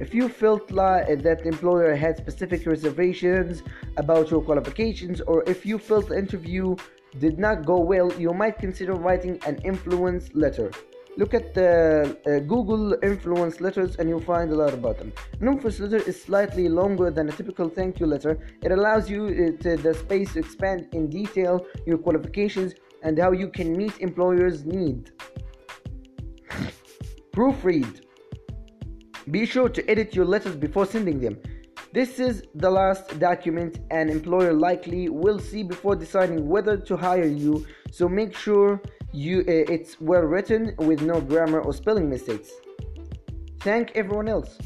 If you felt like that the employer had specific reservations about your qualifications, or if you felt the interview did not go well, you might consider writing an influence letter. Look at the uh, Google influence letters and you'll find a lot about them. An influence letter is slightly longer than a typical thank you letter. It allows you uh, to, the space to expand in detail your qualifications and how you can meet employers' need. Proofread. Be sure to edit your letters before sending them. This is the last document an employer likely will see before deciding whether to hire you, so make sure you uh, it's well written with no grammar or spelling mistakes. Thank everyone else.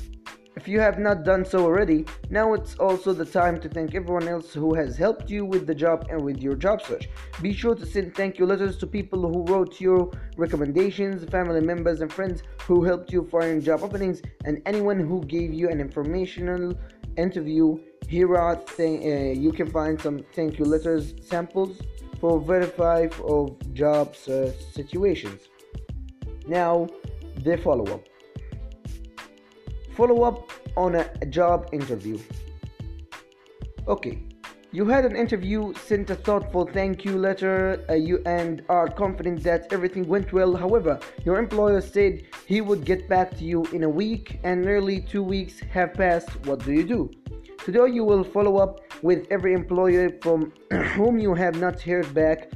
If you have not done so already, now it's also the time to thank everyone else who has helped you with the job and with your job search. Be sure to send thank you letters to people who wrote your recommendations, family members and friends who helped you find job openings, and anyone who gave you an informational interview. Here are th- uh, you can find some thank you letters samples for verify of job search situations. Now, the follow up. Follow up on a job interview. Okay, you had an interview, sent a thoughtful thank you letter, uh, you and are confident that everything went well. However, your employer said he would get back to you in a week, and nearly two weeks have passed. What do you do? Today, you will follow up with every employer from whom you have not heard back.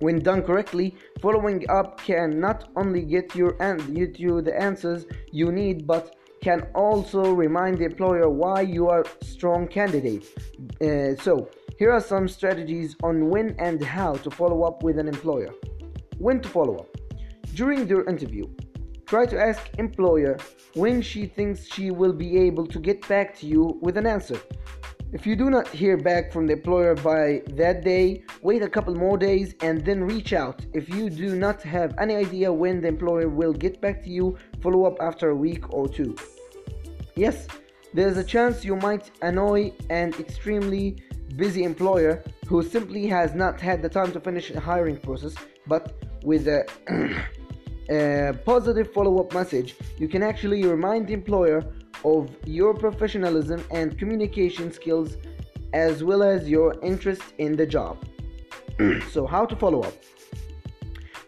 When done correctly, following up can not only get your and get you the answers you need, but can also remind the employer why you are a strong candidate. Uh, so, here are some strategies on when and how to follow up with an employer. When to follow up. During your interview, try to ask employer when she thinks she will be able to get back to you with an answer. If you do not hear back from the employer by that day, wait a couple more days and then reach out. If you do not have any idea when the employer will get back to you, follow up after a week or two. Yes, there's a chance you might annoy an extremely busy employer who simply has not had the time to finish the hiring process, but with a, a positive follow up message, you can actually remind the employer of your professionalism and communication skills as well as your interest in the job. so, how to follow up?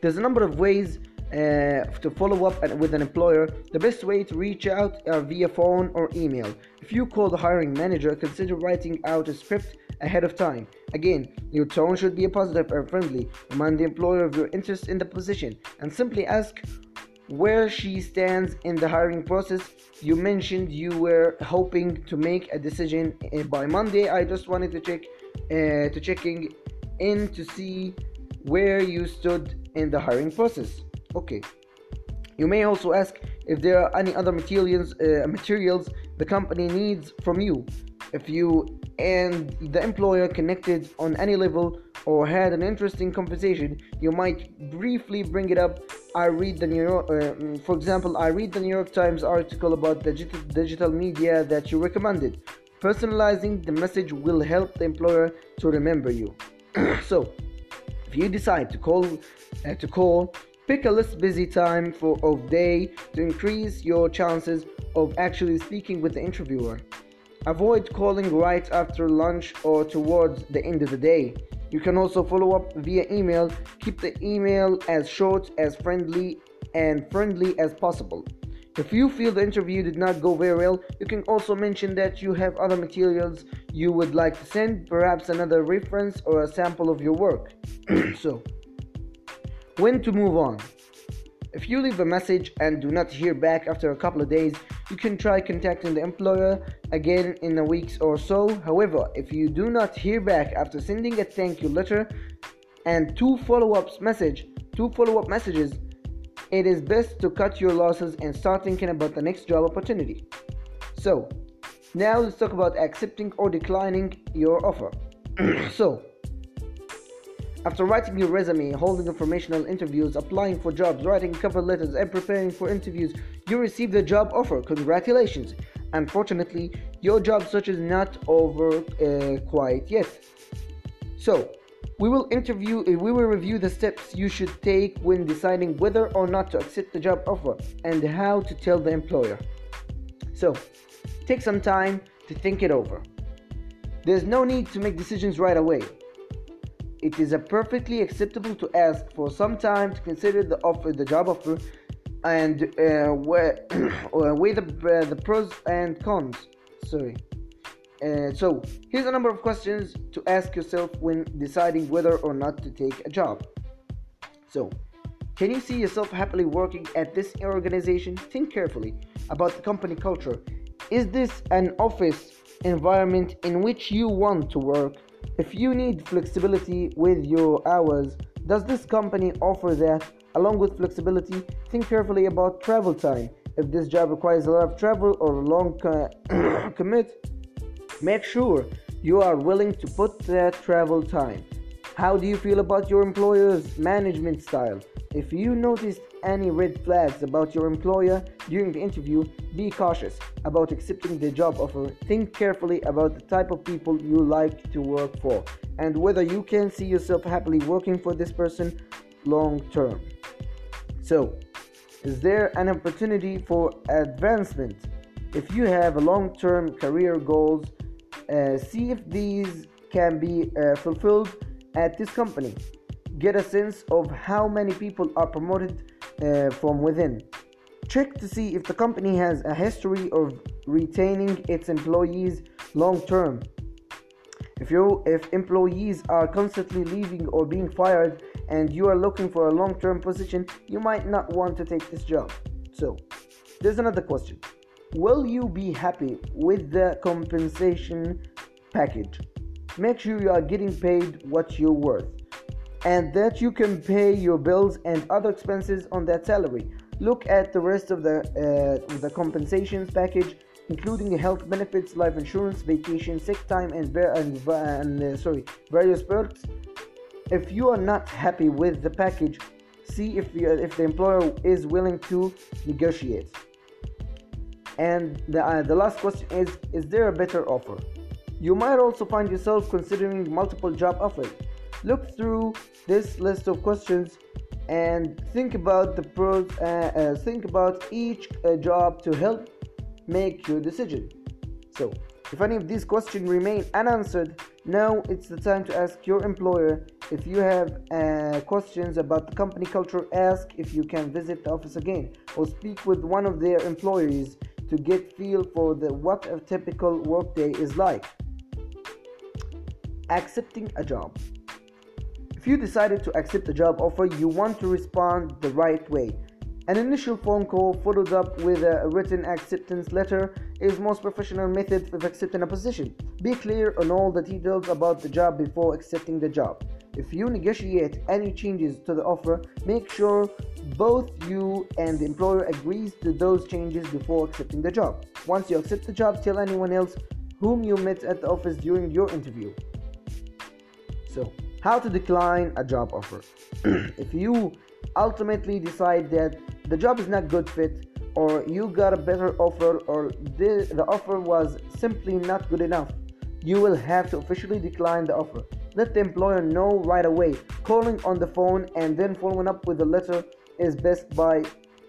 There's a number of ways uh, to follow up with an employer. The best way to reach out are via phone or email. If you call the hiring manager, consider writing out a script ahead of time. Again, your tone should be positive and friendly. Remind the employer of your interest in the position and simply ask where she stands in the hiring process. You mentioned you were hoping to make a decision uh, by Monday. I just wanted to check uh, to checking in to see where you stood in the hiring process. Okay. You may also ask if there are any other materials uh, materials the company needs from you. If you and the employer connected on any level or had an interesting conversation, you might briefly bring it up. I read the New York, uh, for example, I read the New York Times article about digital, digital media that you recommended. Personalizing the message will help the employer to remember you. so, if you decide to call, uh, to call, pick a less busy time for of day to increase your chances of actually speaking with the interviewer. Avoid calling right after lunch or towards the end of the day. You can also follow up via email. Keep the email as short, as friendly, and friendly as possible. If you feel the interview did not go very well, you can also mention that you have other materials you would like to send, perhaps another reference or a sample of your work. so, when to move on? If you leave a message and do not hear back after a couple of days, you can try contacting the employer again in a week or so. However, if you do not hear back after sending a thank you letter and two follow-ups message, two follow-up messages, it is best to cut your losses and start thinking about the next job opportunity. So, now let's talk about accepting or declining your offer. so, after writing your resume, holding informational interviews, applying for jobs, writing cover letters, and preparing for interviews, you received a job offer. Congratulations! Unfortunately, your job search is not over uh, quite yet. So, we will interview uh, we will review the steps you should take when deciding whether or not to accept the job offer and how to tell the employer. So, take some time to think it over. There's no need to make decisions right away it is perfectly acceptable to ask for some time to consider the offer, the job offer, and uh, weigh the, uh, the pros and cons. Sorry. Uh, so here's a number of questions to ask yourself when deciding whether or not to take a job. So, can you see yourself happily working at this organization? Think carefully about the company culture. Is this an office environment in which you want to work? If you need flexibility with your hours, does this company offer that? Along with flexibility, think carefully about travel time. if this job requires a lot of travel or a long co- commit, make sure you are willing to put that travel time. How do you feel about your employer's management style? If you noticed any red flags about your employer during the interview, be cautious about accepting the job offer. Think carefully about the type of people you like to work for and whether you can see yourself happily working for this person long term. So, is there an opportunity for advancement? If you have long term career goals, uh, see if these can be uh, fulfilled at this company. Get a sense of how many people are promoted uh, from within. Check to see if the company has a history of retaining its employees long term. If you if employees are constantly leaving or being fired and you are looking for a long-term position, you might not want to take this job. So, there's another question. Will you be happy with the compensation package? Make sure you are getting paid what you're worth and that you can pay your bills and other expenses on that salary. Look at the rest of the uh, the compensations package, including health benefits, life insurance, vacation, sick time, and, and, and uh, sorry various perks. If you are not happy with the package, see if you, if the employer is willing to negotiate. And the, uh, the last question is Is there a better offer? You might also find yourself considering multiple job offers. Look through this list of questions and think about the pros uh, uh, think about each uh, job to help make your decision. So if any of these questions remain unanswered now it's the time to ask your employer if you have uh, questions about the company culture. Ask if you can visit the office again or speak with one of their employees to get feel for the what a typical workday is like. Accepting a job if you decided to accept a job offer, you want to respond the right way. An initial phone call followed up with a written acceptance letter is most professional method of accepting a position. Be clear on all the details about the job before accepting the job. If you negotiate any changes to the offer, make sure both you and the employer agrees to those changes before accepting the job. Once you accept the job, tell anyone else whom you met at the office during your interview. So, how to decline a job offer. if you ultimately decide that the job is not good fit or you got a better offer or the, the offer was simply not good enough, you will have to officially decline the offer. Let the employer know right away. Calling on the phone and then following up with a letter is best by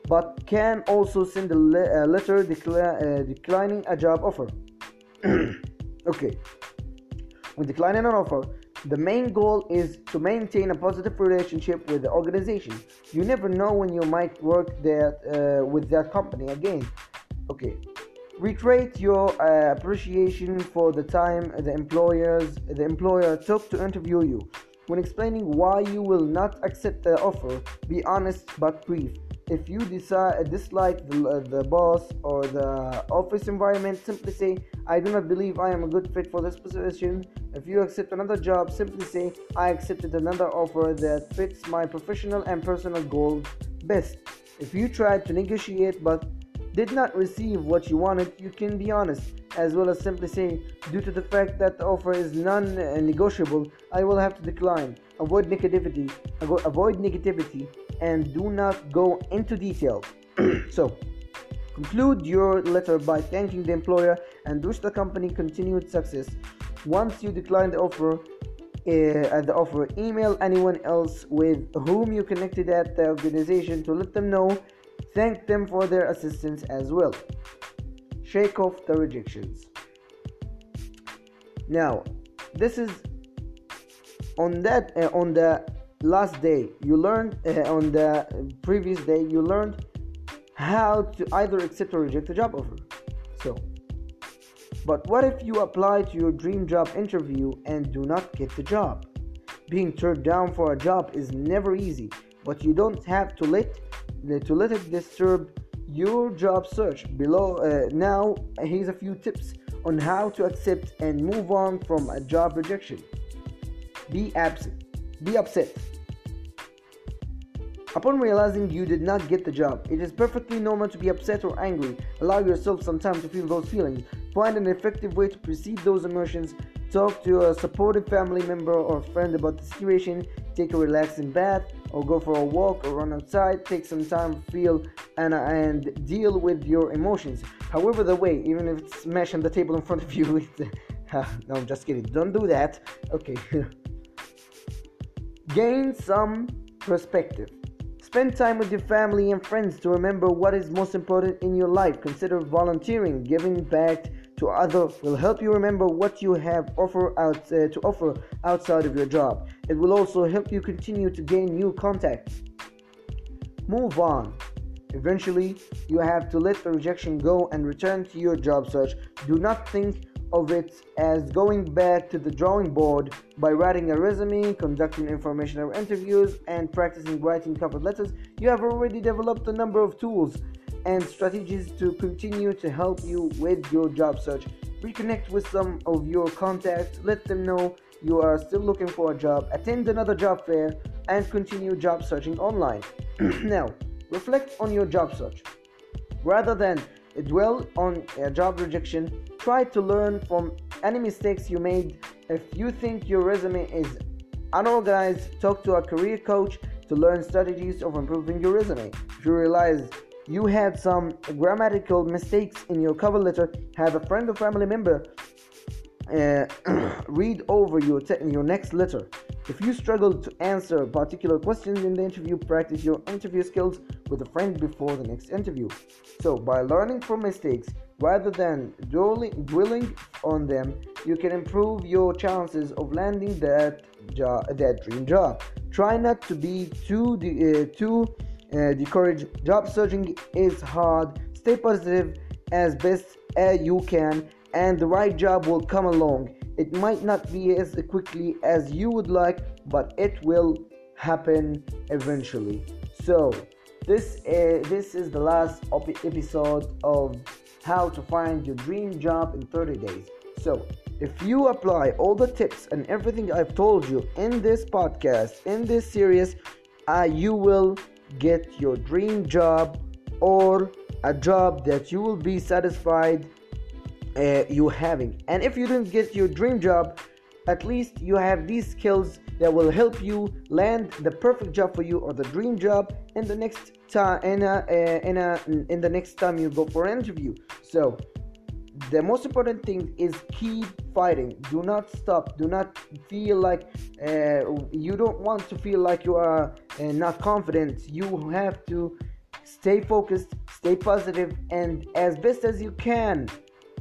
but can also send a, le- a letter decla- uh, declining a job offer. okay. When declining an offer, the main goal is to maintain a positive relationship with the organization. You never know when you might work there uh, with that company again. Okay. Reiterate your uh, appreciation for the time the employers the employer took to interview you. When explaining why you will not accept the offer, be honest but brief. If you decide uh, dislike the, uh, the boss or the office environment, simply say, "I do not believe I am a good fit for this position." If you accept another job, simply say, "I accepted another offer that fits my professional and personal goals best." If you tried to negotiate but did not receive what you wanted, you can be honest, as well as simply say, due to the fact that the offer is non negotiable, I will have to decline. Avoid negativity, avoid negativity, and do not go into detail. so, conclude your letter by thanking the employer and wish the company continued success. Once you decline the offer, uh, at the offer, email anyone else with whom you connected at the organization to let them know. Thank them for their assistance as well. Shake off the rejections. Now, this is on that uh, on the last day you learned uh, on the previous day you learned how to either accept or reject a job offer. So but what if you apply to your dream job interview and do not get the job? Being turned down for a job is never easy but you don't have to let to let it disturb your job search. Below uh, now here's a few tips on how to accept and move on from a job rejection. Be absent be upset Upon realizing you did not get the job, it is perfectly normal to be upset or angry. Allow yourself some time to feel those feelings. Find an effective way to precede those emotions. Talk to a supportive family member or friend about the situation. Take a relaxing bath or go for a walk or run outside. Take some time, feel and, and deal with your emotions. However, the way, even if it's smash on the table in front of you, no, I'm just kidding. Don't do that. Okay. Gain some perspective. Spend time with your family and friends to remember what is most important in your life. Consider volunteering, giving back to others will help you remember what you have offer out uh, to offer outside of your job. It will also help you continue to gain new contacts. Move on. Eventually, you have to let the rejection go and return to your job search. Do not think of it as going back to the drawing board by writing a resume, conducting informational interviews, and practicing writing cover letters. You have already developed a number of tools and strategies to continue to help you with your job search. Reconnect with some of your contacts, let them know you are still looking for a job, attend another job fair, and continue job searching online. now, reflect on your job search. Rather than dwell on a job rejection, try to learn from any mistakes you made. If you think your resume is unorganized, talk to a career coach to learn strategies of improving your resume. If you realize you had some grammatical mistakes in your cover letter, have a friend or family member uh, read over your, te- your next letter. If you struggle to answer particular questions in the interview, practice your interview skills with a friend before the next interview. So, by learning from mistakes rather than dwelling on them, you can improve your chances of landing that job, that dream job. Try not to be too de- uh, too uh, discouraged. Job searching is hard. Stay positive as best as you can, and the right job will come along. It might not be as quickly as you would like, but it will happen eventually. So, this is, uh, this is the last episode of how to find your dream job in 30 days. So, if you apply all the tips and everything I've told you in this podcast, in this series, uh, you will get your dream job or a job that you will be satisfied uh, you having. And if you didn't get your dream job, at least you have these skills that will help you land the perfect job for you or the dream job in the next time in a, uh, in a in the next time you go for an interview. So the most important thing is keep fighting do not stop do not feel like uh, you don't want to feel like you are uh, not confident you have to stay focused stay positive and as best as you can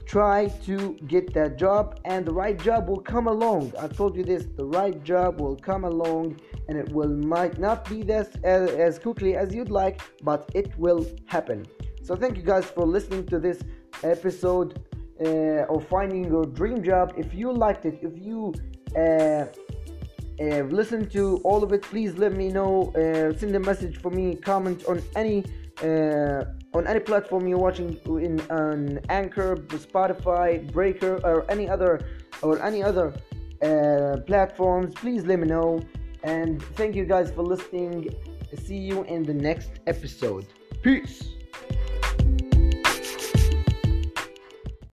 try to get that job and the right job will come along. I told you this the right job will come along and it will might not be this as, as quickly as you'd like but it will happen. So thank you guys for listening to this episode uh, of finding your dream job. If you liked it if you uh, uh, listened to all of it please let me know uh, send a message for me comment on any on any platform you're watching in an Anchor, Spotify, Breaker, or any other or any other uh, platforms. Please let me know. And thank you guys for listening. See you in the next episode. Peace.